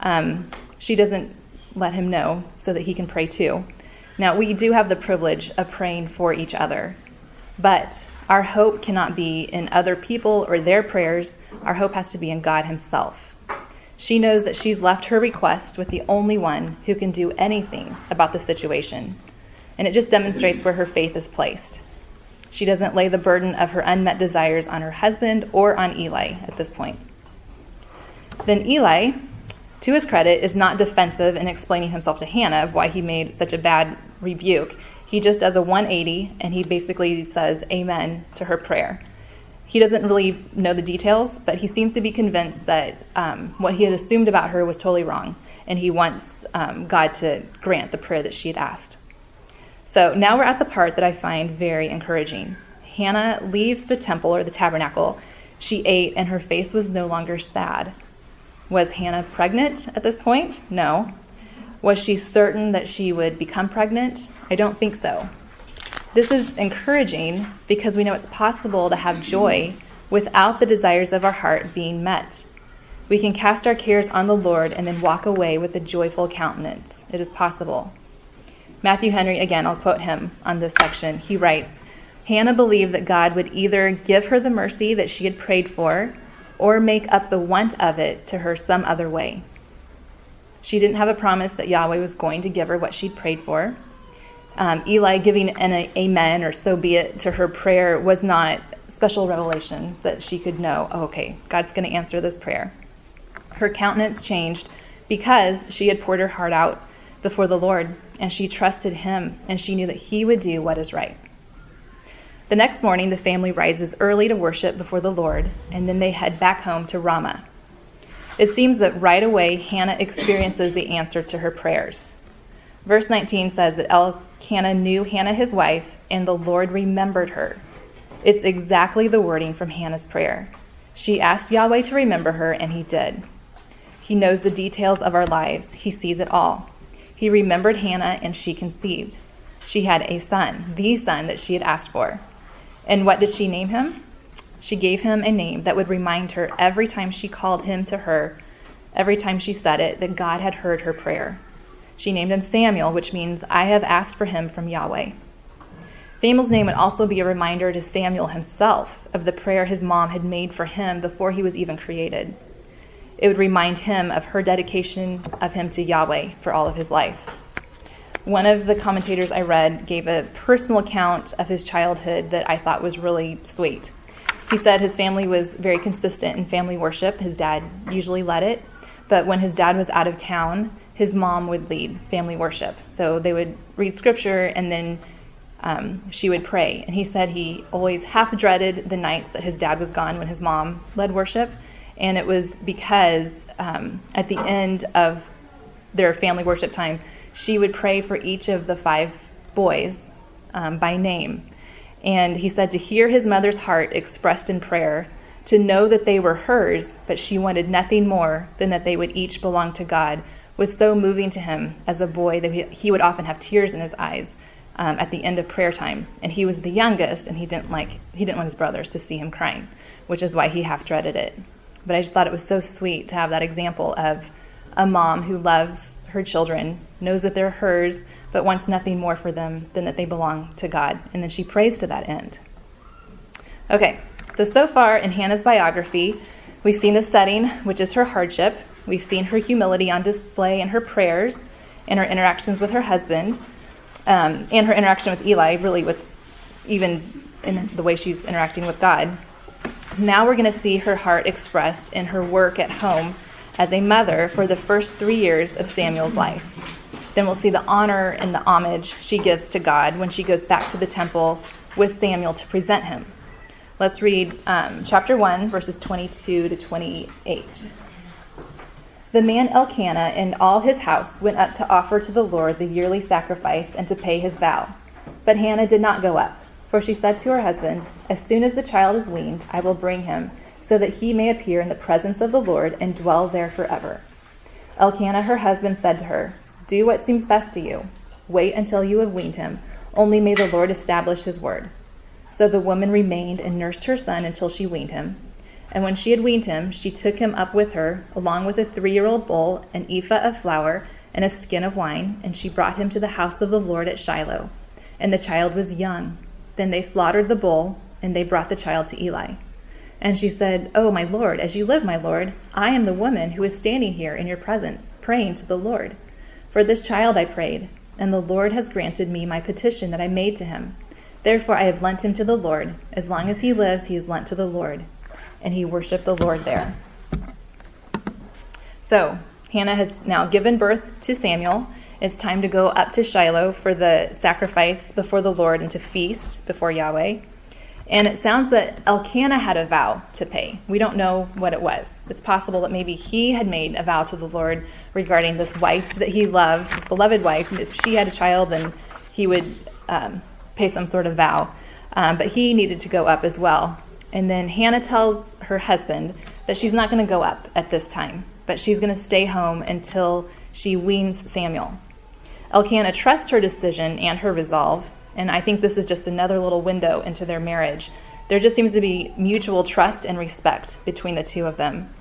Um, she doesn't let him know so that he can pray too. Now, we do have the privilege of praying for each other, but our hope cannot be in other people or their prayers. Our hope has to be in God Himself. She knows that she's left her request with the only one who can do anything about the situation. And it just demonstrates where her faith is placed. She doesn't lay the burden of her unmet desires on her husband or on Eli at this point. Then Eli, to his credit, is not defensive in explaining himself to Hannah of why he made such a bad rebuke. He just does a 180 and he basically says amen to her prayer. He doesn't really know the details, but he seems to be convinced that um, what he had assumed about her was totally wrong, and he wants um, God to grant the prayer that she had asked. So now we're at the part that I find very encouraging. Hannah leaves the temple or the tabernacle. She ate, and her face was no longer sad. Was Hannah pregnant at this point? No. Was she certain that she would become pregnant? I don't think so. This is encouraging because we know it's possible to have joy without the desires of our heart being met. We can cast our cares on the Lord and then walk away with a joyful countenance. It is possible. Matthew Henry, again, I'll quote him on this section. He writes Hannah believed that God would either give her the mercy that she had prayed for or make up the want of it to her some other way. She didn't have a promise that Yahweh was going to give her what she'd prayed for um, Eli giving an amen or so be it to her prayer was not special revelation that she could know, oh, okay, God's going to answer this prayer. Her countenance changed because she had poured her heart out before the Lord and she trusted Him and she knew that He would do what is right. The next morning, the family rises early to worship before the Lord and then they head back home to Ramah. It seems that right away, Hannah experiences the answer to her prayers. Verse 19 says that Elkanah knew Hannah his wife, and the Lord remembered her. It's exactly the wording from Hannah's prayer. She asked Yahweh to remember her, and he did. He knows the details of our lives, he sees it all. He remembered Hannah, and she conceived. She had a son, the son that she had asked for. And what did she name him? She gave him a name that would remind her every time she called him to her, every time she said it, that God had heard her prayer. She named him Samuel, which means, I have asked for him from Yahweh. Samuel's name would also be a reminder to Samuel himself of the prayer his mom had made for him before he was even created. It would remind him of her dedication of him to Yahweh for all of his life. One of the commentators I read gave a personal account of his childhood that I thought was really sweet. He said his family was very consistent in family worship. His dad usually led it, but when his dad was out of town, his mom would lead family worship. So they would read scripture and then um, she would pray. And he said he always half dreaded the nights that his dad was gone when his mom led worship. And it was because um, at the end of their family worship time, she would pray for each of the five boys um, by name. And he said to hear his mother's heart expressed in prayer, to know that they were hers, but she wanted nothing more than that they would each belong to God, was so moving to him as a boy that he would often have tears in his eyes um, at the end of prayer time. And he was the youngest, and he didn't like he didn't want his brothers to see him crying, which is why he half dreaded it. But I just thought it was so sweet to have that example of a mom who loves her children, knows that they're hers, but wants nothing more for them than that they belong to God. And then she prays to that end. Okay, so so far in Hannah's biography, we've seen the setting, which is her hardship. We've seen her humility on display in her prayers, in her interactions with her husband, um, and her interaction with Eli, really, with even in the way she's interacting with God. Now we're going to see her heart expressed in her work at home as a mother for the first three years of Samuel's life. Then we'll see the honor and the homage she gives to God when she goes back to the temple with Samuel to present him. Let's read um, chapter 1, verses 22 to 28. The man Elkanah and all his house went up to offer to the Lord the yearly sacrifice and to pay his vow. But Hannah did not go up, for she said to her husband, As soon as the child is weaned, I will bring him, so that he may appear in the presence of the Lord and dwell there forever. Elkanah, her husband, said to her, Do what seems best to you. Wait until you have weaned him, only may the Lord establish his word. So the woman remained and nursed her son until she weaned him. And when she had weaned him, she took him up with her, along with a three year old bull, an ephah of flour, and a skin of wine, and she brought him to the house of the Lord at Shiloh. And the child was young. Then they slaughtered the bull, and they brought the child to Eli. And she said, Oh, my Lord, as you live, my Lord, I am the woman who is standing here in your presence, praying to the Lord. For this child I prayed, and the Lord has granted me my petition that I made to him. Therefore I have lent him to the Lord. As long as he lives, he is lent to the Lord. And he worshiped the Lord there. So, Hannah has now given birth to Samuel. It's time to go up to Shiloh for the sacrifice before the Lord and to feast before Yahweh. And it sounds that Elkanah had a vow to pay. We don't know what it was. It's possible that maybe he had made a vow to the Lord regarding this wife that he loved, his beloved wife. If she had a child, then he would um, pay some sort of vow. Um, but he needed to go up as well. And then Hannah tells her husband that she's not going to go up at this time, but she's going to stay home until she weans Samuel. Elkanah trusts her decision and her resolve and I think this is just another little window into their marriage. There just seems to be mutual trust and respect between the two of them.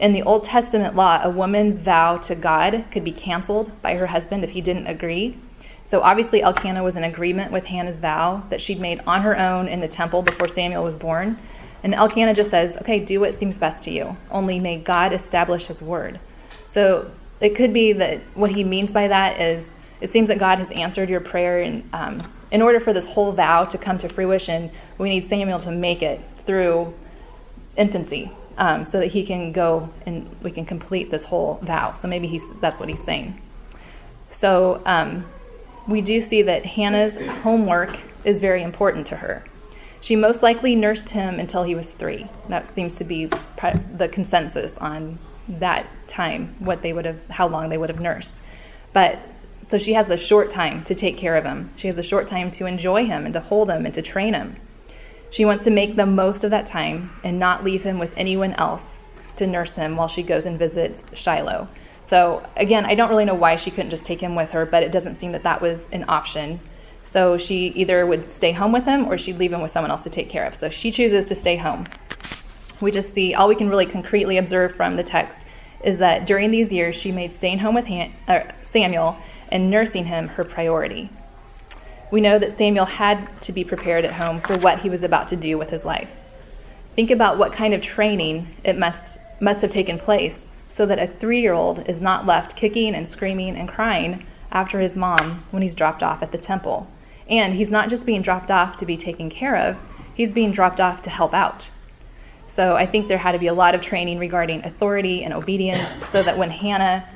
In the Old Testament law, a woman's vow to God could be canceled by her husband if he didn't agree. So obviously, Elkanah was in agreement with Hannah's vow that she'd made on her own in the temple before Samuel was born. And Elkanah just says, okay, do what seems best to you. Only may God establish his word. So it could be that what he means by that is it seems that God has answered your prayer and um, in order for this whole vow to come to fruition, we need Samuel to make it through infancy um, so that he can go and we can complete this whole vow. So maybe he's, that's what he's saying. So um, we do see that Hannah's homework is very important to her. She most likely nursed him until he was three. That seems to be the consensus on that time, what they would have, how long they would have nursed. But so she has a short time to take care of him. She has a short time to enjoy him and to hold him and to train him. She wants to make the most of that time and not leave him with anyone else to nurse him while she goes and visits Shiloh. So, again, I don't really know why she couldn't just take him with her, but it doesn't seem that that was an option. So, she either would stay home with him or she'd leave him with someone else to take care of. So, she chooses to stay home. We just see all we can really concretely observe from the text is that during these years, she made staying home with Han- Samuel and nursing him her priority. We know that Samuel had to be prepared at home for what he was about to do with his life. Think about what kind of training it must, must have taken place so that a three year old is not left kicking and screaming and crying after his mom when he's dropped off at the temple. And he's not just being dropped off to be taken care of, he's being dropped off to help out. So I think there had to be a lot of training regarding authority and obedience so that when Hannah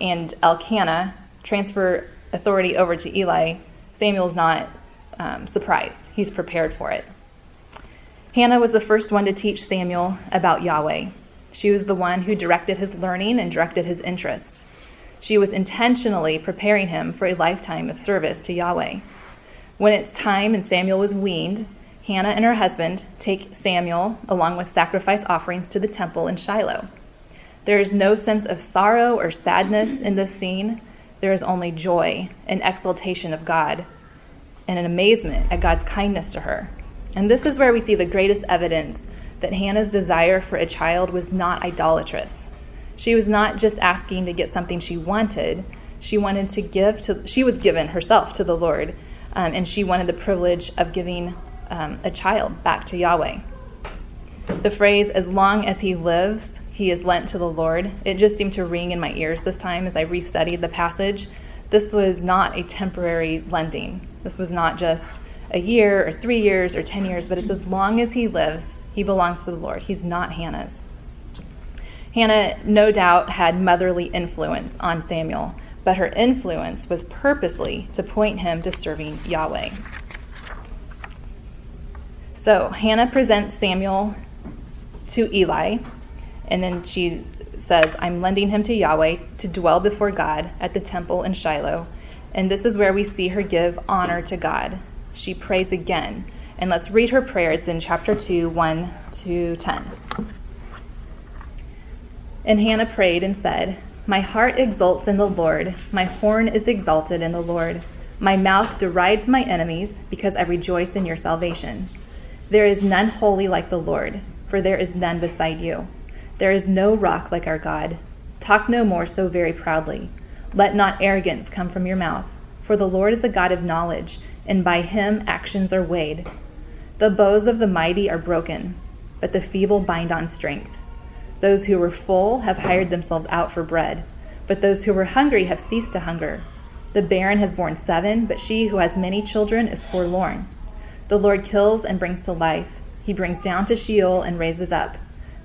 and Elkanah transfer authority over to Eli, Samuel's not um, surprised. He's prepared for it. Hannah was the first one to teach Samuel about Yahweh. She was the one who directed his learning and directed his interest. She was intentionally preparing him for a lifetime of service to Yahweh. When it's time and Samuel was weaned, Hannah and her husband take Samuel along with sacrifice offerings to the temple in Shiloh. There is no sense of sorrow or sadness in this scene, there is only joy and exaltation of God and an amazement at God's kindness to her. And this is where we see the greatest evidence that Hannah's desire for a child was not idolatrous. She was not just asking to get something she wanted, she wanted to give to, she was given herself to the Lord, um, and she wanted the privilege of giving um, a child back to Yahweh. The phrase, as long as he lives, he is lent to the Lord. It just seemed to ring in my ears this time as I restudied the passage. This was not a temporary lending. This was not just a year or three years or 10 years, but it's as long as he lives, he belongs to the Lord. He's not Hannah's. Hannah, no doubt, had motherly influence on Samuel, but her influence was purposely to point him to serving Yahweh. So Hannah presents Samuel to Eli, and then she says, I'm lending him to Yahweh to dwell before God at the temple in Shiloh. And this is where we see her give honor to God. She prays again. And let's read her prayer. It's in chapter 2, 1 to 10. And Hannah prayed and said, My heart exults in the Lord, my horn is exalted in the Lord. My mouth derides my enemies because I rejoice in your salvation. There is none holy like the Lord, for there is none beside you. There is no rock like our God. Talk no more so very proudly. Let not arrogance come from your mouth, for the Lord is a God of knowledge, and by him actions are weighed. The bows of the mighty are broken, but the feeble bind on strength. Those who were full have hired themselves out for bread, but those who were hungry have ceased to hunger. The barren has borne seven, but she who has many children is forlorn. The Lord kills and brings to life. He brings down to Sheol and raises up.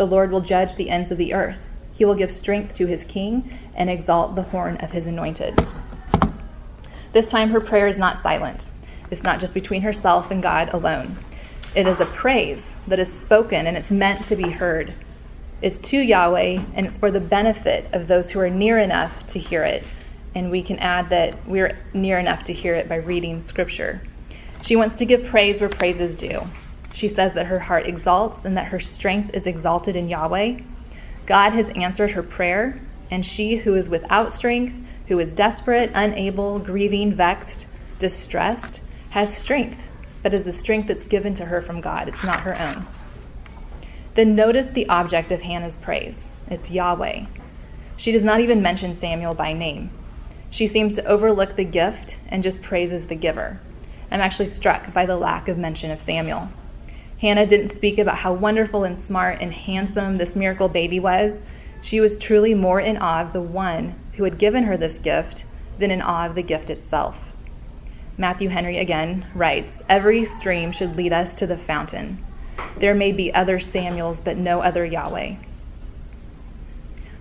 The Lord will judge the ends of the earth. He will give strength to his king and exalt the horn of his anointed. This time her prayer is not silent. It's not just between herself and God alone. It is a praise that is spoken and it's meant to be heard. It's to Yahweh and it's for the benefit of those who are near enough to hear it. And we can add that we're near enough to hear it by reading scripture. She wants to give praise where praise is due. She says that her heart exalts and that her strength is exalted in Yahweh. God has answered her prayer, and she who is without strength, who is desperate, unable, grieving, vexed, distressed, has strength but is a strength that's given to her from God. It's not her own. Then notice the object of Hannah's praise it's Yahweh. She does not even mention Samuel by name. She seems to overlook the gift and just praises the giver. I'm actually struck by the lack of mention of Samuel. Hannah didn't speak about how wonderful and smart and handsome this miracle baby was. She was truly more in awe of the one who had given her this gift than in awe of the gift itself. Matthew Henry again writes Every stream should lead us to the fountain. There may be other Samuels, but no other Yahweh.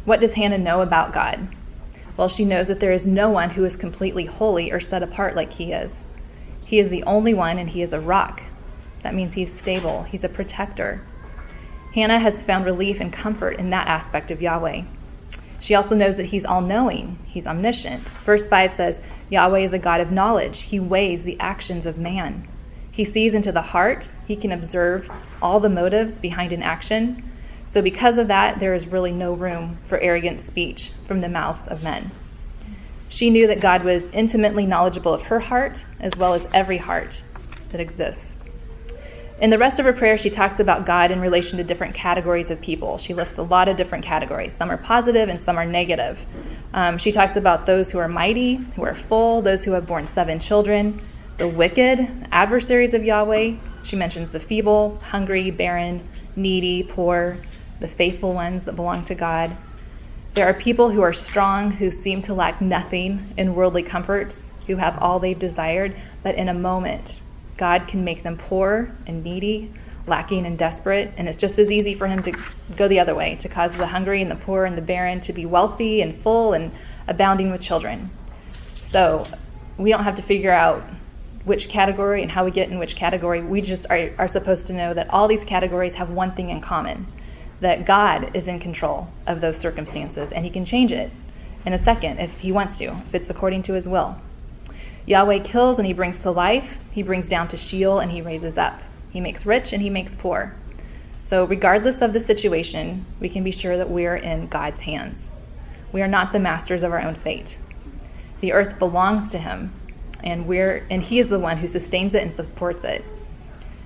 What does Hannah know about God? Well, she knows that there is no one who is completely holy or set apart like he is. He is the only one, and he is a rock. That means he's stable, he's a protector. Hannah has found relief and comfort in that aspect of Yahweh. She also knows that he's all knowing, he's omniscient. Verse 5 says, Yahweh is a God of knowledge. He weighs the actions of man. He sees into the heart. He can observe all the motives behind an action. So, because of that, there is really no room for arrogant speech from the mouths of men. She knew that God was intimately knowledgeable of her heart as well as every heart that exists. In the rest of her prayer, she talks about God in relation to different categories of people. She lists a lot of different categories. Some are positive and some are negative. Um, she talks about those who are mighty, who are full, those who have borne seven children, the wicked, adversaries of Yahweh. She mentions the feeble, hungry, barren, needy, poor, the faithful ones that belong to God. There are people who are strong, who seem to lack nothing in worldly comforts, who have all they've desired, but in a moment, God can make them poor and needy, lacking and desperate, and it's just as easy for him to go the other way, to cause the hungry and the poor and the barren to be wealthy and full and abounding with children. So we don't have to figure out which category and how we get in which category. We just are, are supposed to know that all these categories have one thing in common that God is in control of those circumstances and he can change it in a second if he wants to, if it's according to his will. Yahweh kills and he brings to life, he brings down to Sheol and he raises up. He makes rich and he makes poor. So, regardless of the situation, we can be sure that we're in God's hands. We are not the masters of our own fate. The earth belongs to him, and we're and he is the one who sustains it and supports it.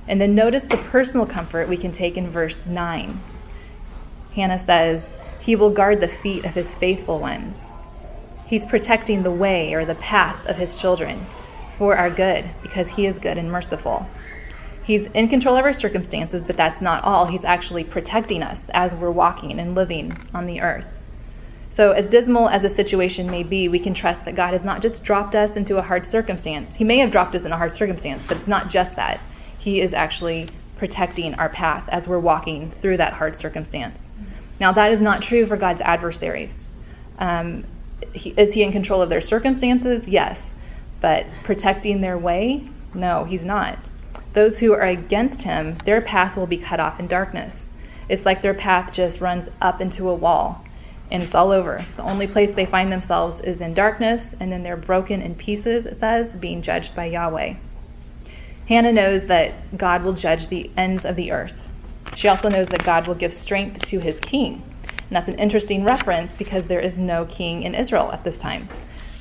And then notice the personal comfort we can take in verse 9. Hannah says, He will guard the feet of his faithful ones. He's protecting the way or the path of his children for our good because he is good and merciful. He's in control of our circumstances, but that's not all. He's actually protecting us as we're walking and living on the earth. So, as dismal as a situation may be, we can trust that God has not just dropped us into a hard circumstance. He may have dropped us in a hard circumstance, but it's not just that. He is actually protecting our path as we're walking through that hard circumstance. Now, that is not true for God's adversaries. Um, he, is he in control of their circumstances? Yes. But protecting their way? No, he's not. Those who are against him, their path will be cut off in darkness. It's like their path just runs up into a wall and it's all over. The only place they find themselves is in darkness, and then they're broken in pieces, it says, being judged by Yahweh. Hannah knows that God will judge the ends of the earth. She also knows that God will give strength to his king. And that's an interesting reference because there is no king in Israel at this time.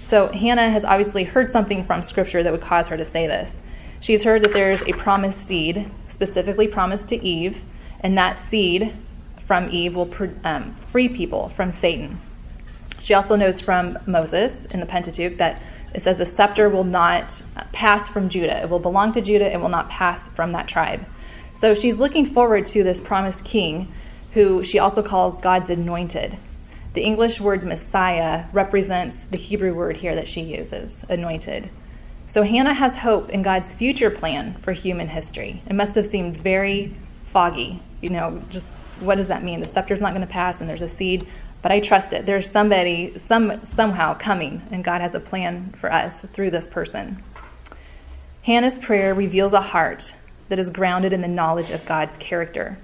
So Hannah has obviously heard something from scripture that would cause her to say this. She's heard that there's a promised seed, specifically promised to Eve, and that seed from Eve will um, free people from Satan. She also knows from Moses in the Pentateuch that it says the scepter will not pass from Judah. It will belong to Judah. It will not pass from that tribe. So she's looking forward to this promised king who she also calls God's anointed. The English word Messiah represents the Hebrew word here that she uses, anointed. So Hannah has hope in God's future plan for human history. It must have seemed very foggy. You know, just what does that mean? The scepter's not going to pass and there's a seed but I trust it. There's somebody some somehow coming, and God has a plan for us through this person. Hannah's prayer reveals a heart that is grounded in the knowledge of God's character.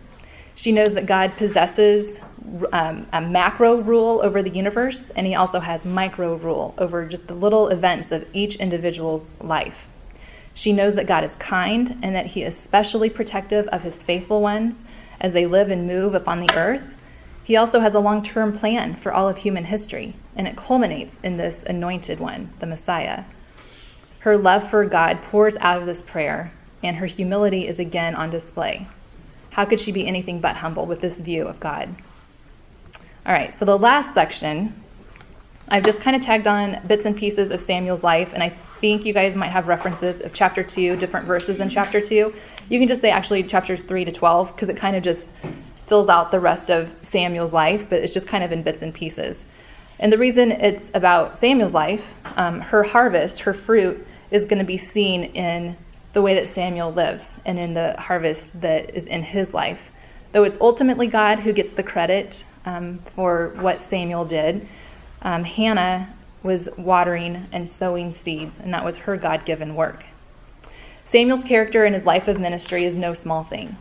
She knows that God possesses um, a macro rule over the universe, and He also has micro rule over just the little events of each individual's life. She knows that God is kind and that He is specially protective of His faithful ones as they live and move upon the earth he also has a long term plan for all of human history, and it culminates in this anointed one, the Messiah. Her love for God pours out of this prayer, and her humility is again on display. How could she be anything but humble with this view of God? All right, so the last section, I've just kind of tagged on bits and pieces of Samuel's life, and I think you guys might have references of chapter 2, different verses in chapter 2. You can just say actually chapters 3 to 12, because it kind of just fills out the rest of Samuel's life, but it's just kind of in bits and pieces. And the reason it's about Samuel's life, um, her harvest, her fruit, is going to be seen in the way that Samuel lives and in the harvest that is in his life. Though it's ultimately God who gets the credit um, for what Samuel did, um, Hannah was watering and sowing seeds, and that was her God given work. Samuel's character in his life of ministry is no small thing.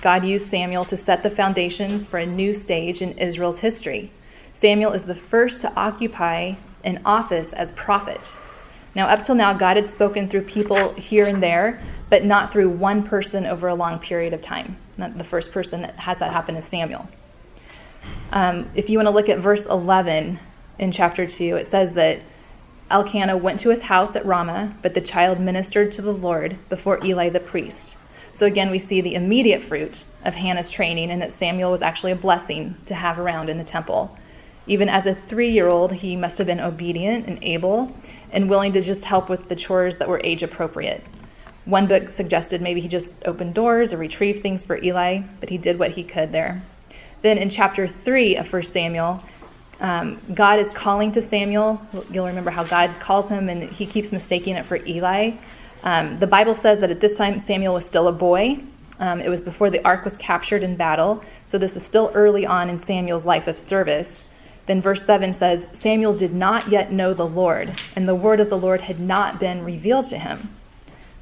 God used Samuel to set the foundations for a new stage in Israel's history. Samuel is the first to occupy an office as prophet. Now, up till now, God had spoken through people here and there, but not through one person over a long period of time. Not the first person that has that happen is Samuel. Um, if you want to look at verse 11 in chapter 2, it says that Elkanah went to his house at Ramah, but the child ministered to the Lord before Eli the priest. So again, we see the immediate fruit of Hannah's training and that Samuel was actually a blessing to have around in the temple. Even as a three year old, he must have been obedient and able and willing to just help with the chores that were age appropriate. One book suggested maybe he just opened doors or retrieved things for Eli, but he did what he could there. Then in chapter 3 of 1 Samuel, um, God is calling to Samuel. You'll remember how God calls him and he keeps mistaking it for Eli. Um, the Bible says that at this time Samuel was still a boy. Um, it was before the ark was captured in battle, so this is still early on in Samuel's life of service. Then verse 7 says, Samuel did not yet know the Lord, and the word of the Lord had not been revealed to him.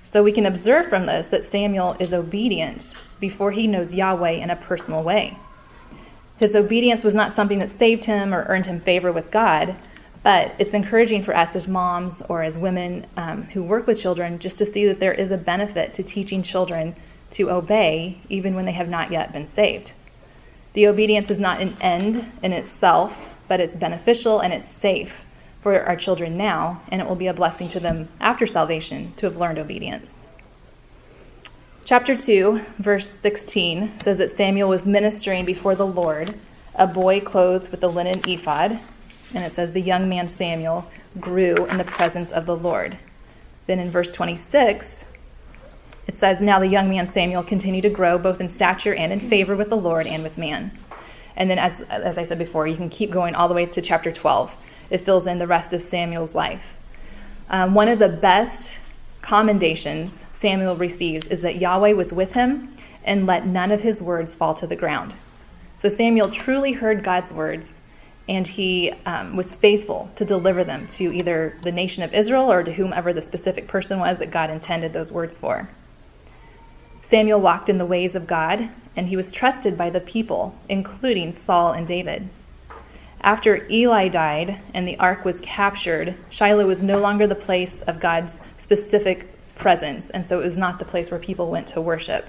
So we can observe from this that Samuel is obedient before he knows Yahweh in a personal way. His obedience was not something that saved him or earned him favor with God, but it's encouraging for us as moms or as women um, who work with children just to see that there is a benefit to teaching children to obey even when they have not yet been saved. The obedience is not an end in itself, but it's beneficial and it's safe for our children now, and it will be a blessing to them after salvation to have learned obedience. Chapter 2, verse 16 says that Samuel was ministering before the Lord, a boy clothed with a linen ephod and it says, The young man Samuel grew in the presence of the Lord. Then in verse 26, it says, Now the young man Samuel continued to grow both in stature and in favor with the Lord and with man. And then, as, as I said before, you can keep going all the way to chapter 12. It fills in the rest of Samuel's life. Um, one of the best commendations Samuel receives is that Yahweh was with him and let none of his words fall to the ground. So Samuel truly heard God's words and he um, was faithful to deliver them to either the nation of Israel or to whomever the specific person was that God intended those words for. Samuel walked in the ways of God, and he was trusted by the people, including Saul and David. After Eli died and the ark was captured, Shiloh was no longer the place of God's specific presence, and so it was not the place where people went to worship.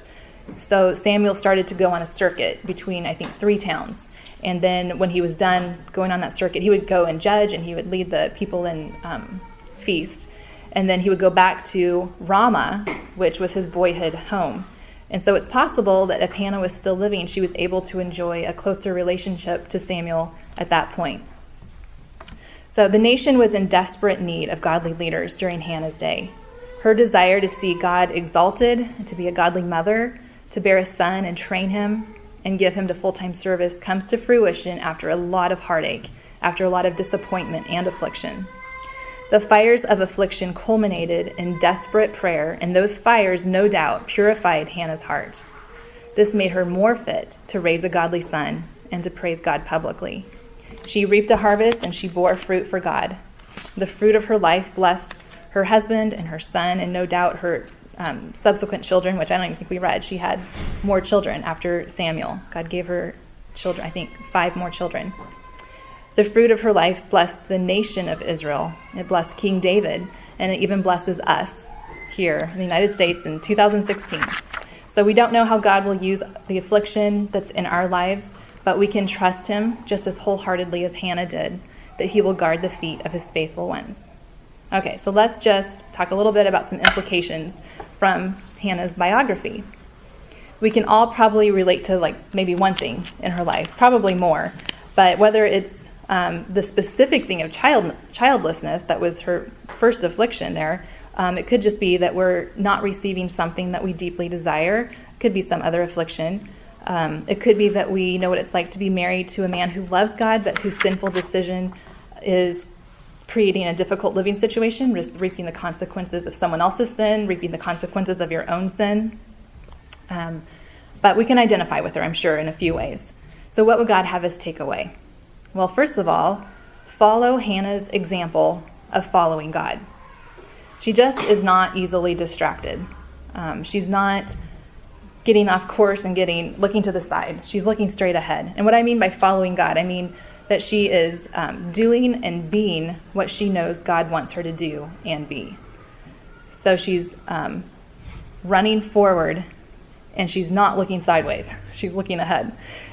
So Samuel started to go on a circuit between, I think, three towns. And then when he was done going on that circuit, he would go and judge and he would lead the people in um, feast. And then he would go back to Ramah, which was his boyhood home. And so it's possible that if Hannah was still living, she was able to enjoy a closer relationship to Samuel at that point. So the nation was in desperate need of godly leaders during Hannah's day. Her desire to see God exalted, to be a godly mother, to bear a son and train him and give him to full time service comes to fruition after a lot of heartache, after a lot of disappointment and affliction. The fires of affliction culminated in desperate prayer, and those fires, no doubt, purified Hannah's heart. This made her more fit to raise a godly son and to praise God publicly. She reaped a harvest and she bore fruit for God. The fruit of her life blessed her husband and her son, and no doubt her um, subsequent children, which I don't even think we read. She had more children after Samuel. God gave her children, I think, five more children. The fruit of her life blessed the nation of Israel. It blessed King David, and it even blesses us here in the United States in 2016. So we don't know how God will use the affliction that's in our lives, but we can trust Him just as wholeheartedly as Hannah did, that He will guard the feet of His faithful ones. Okay, so let's just talk a little bit about some implications from Hannah's biography. We can all probably relate to like maybe one thing in her life, probably more, but whether it's um, the specific thing of child childlessness that was her first affliction there. Um, it could just be that we're not receiving something that we deeply desire. It could be some other affliction. Um, it could be that we know what it's like to be married to a man who loves God, but whose sinful decision is creating a difficult living situation, just reaping the consequences of someone else's sin, reaping the consequences of your own sin. Um, but we can identify with her, I'm sure, in a few ways. So, what would God have us take away? Well, first of all, follow Hannah's example of following God. She just is not easily distracted. Um, she's not getting off course and getting looking to the side. She's looking straight ahead. And what I mean by following God, I mean that she is um, doing and being what she knows God wants her to do and be. So she's um, running forward and she's not looking sideways. *laughs* She's looking ahead.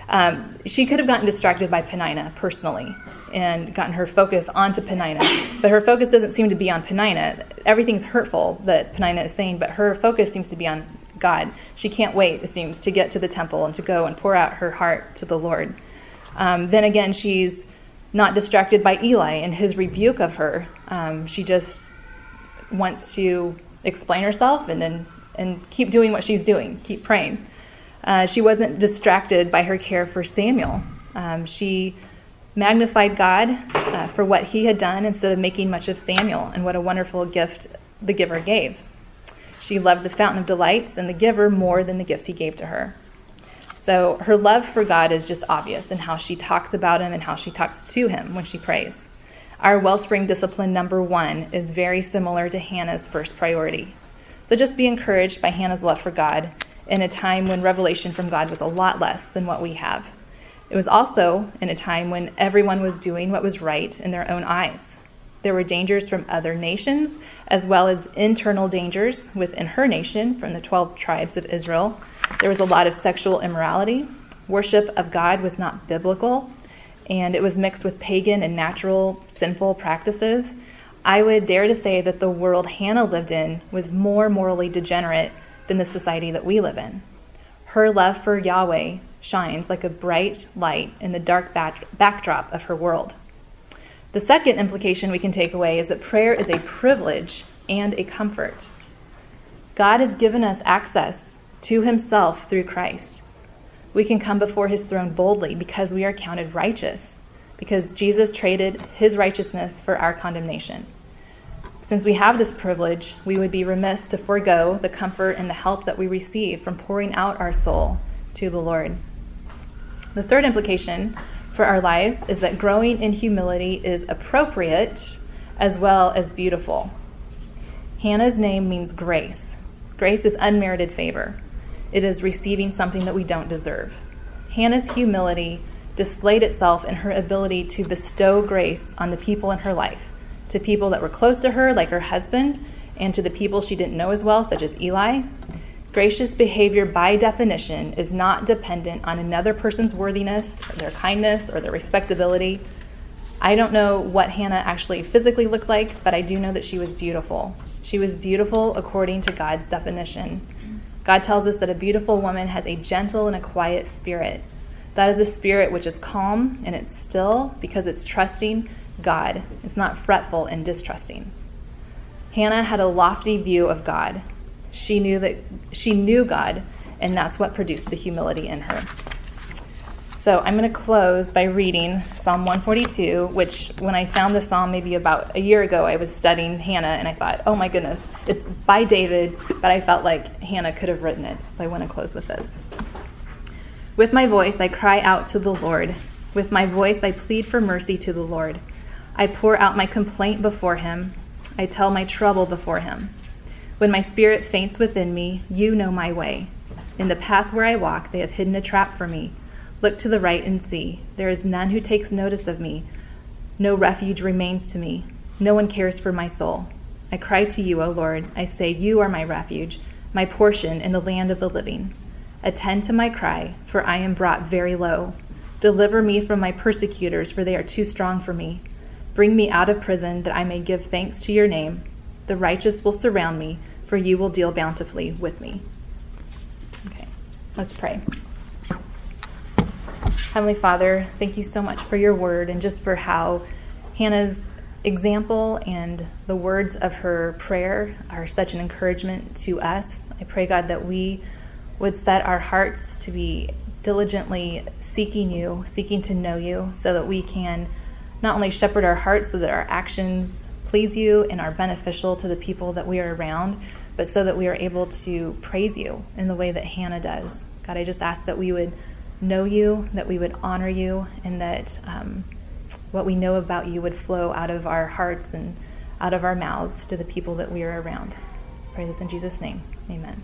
Um, she could have gotten distracted by Peninnah personally and gotten her focus onto Peninnah, but her focus doesn't seem to be on Peninnah. Everything's hurtful that Peninnah is saying, but her focus seems to be on God. She can't wait, it seems, to get to the temple and to go and pour out her heart to the Lord. Um, then again, she's not distracted by Eli and his rebuke of her. Um, she just wants to explain herself and then and keep doing what she's doing, keep praying. Uh, she wasn't distracted by her care for Samuel. Um, she magnified God uh, for what he had done instead of making much of Samuel, and what a wonderful gift the giver gave. She loved the fountain of delights and the giver more than the gifts he gave to her. So her love for God is just obvious in how she talks about him and how she talks to him when she prays. Our wellspring discipline number one is very similar to Hannah's first priority. So just be encouraged by Hannah's love for God in a time when revelation from God was a lot less than what we have. It was also in a time when everyone was doing what was right in their own eyes. There were dangers from other nations, as well as internal dangers within her nation from the 12 tribes of Israel. There was a lot of sexual immorality. Worship of God was not biblical, and it was mixed with pagan and natural sinful practices. I would dare to say that the world Hannah lived in was more morally degenerate than the society that we live in. Her love for Yahweh shines like a bright light in the dark back- backdrop of her world. The second implication we can take away is that prayer is a privilege and a comfort. God has given us access to himself through Christ. We can come before his throne boldly because we are counted righteous, because Jesus traded his righteousness for our condemnation. Since we have this privilege, we would be remiss to forego the comfort and the help that we receive from pouring out our soul to the Lord. The third implication for our lives is that growing in humility is appropriate as well as beautiful. Hannah's name means grace. Grace is unmerited favor, it is receiving something that we don't deserve. Hannah's humility displayed itself in her ability to bestow grace on the people in her life to people that were close to her, like her husband, and to the people she didn't know as well, such as Eli. Gracious behavior, by definition, is not dependent on another person's worthiness, their kindness, or their respectability. I don't know what Hannah actually physically looked like, but I do know that she was beautiful. She was beautiful according to God's definition. God tells us that a beautiful woman has a gentle and a quiet spirit. That is a spirit which is calm and it's still because it's trusting God. It's not fretful and distrusting. Hannah had a lofty view of God. She knew that she knew God, and that's what produced the humility in her. So I'm going to close by reading Psalm 142, which when I found the psalm maybe about a year ago, I was studying Hannah and I thought, oh my goodness, it's by David, but I felt like Hannah could have written it. So I want to close with this. With my voice, I cry out to the Lord. With my voice, I plead for mercy to the Lord. I pour out my complaint before him. I tell my trouble before him. When my spirit faints within me, you know my way. In the path where I walk, they have hidden a trap for me. Look to the right and see. There is none who takes notice of me. No refuge remains to me. No one cares for my soul. I cry to you, O Lord. I say, You are my refuge, my portion in the land of the living. Attend to my cry, for I am brought very low. Deliver me from my persecutors, for they are too strong for me. Bring me out of prison, that I may give thanks to your name. The righteous will surround me, for you will deal bountifully with me. Okay, let's pray. Heavenly Father, thank you so much for your word and just for how Hannah's example and the words of her prayer are such an encouragement to us. I pray, God, that we would set our hearts to be diligently seeking you, seeking to know you, so that we can not only shepherd our hearts so that our actions please you and are beneficial to the people that we are around, but so that we are able to praise you in the way that Hannah does. God, I just ask that we would know you, that we would honor you, and that um, what we know about you would flow out of our hearts and out of our mouths to the people that we are around. I pray this in Jesus' name. Amen.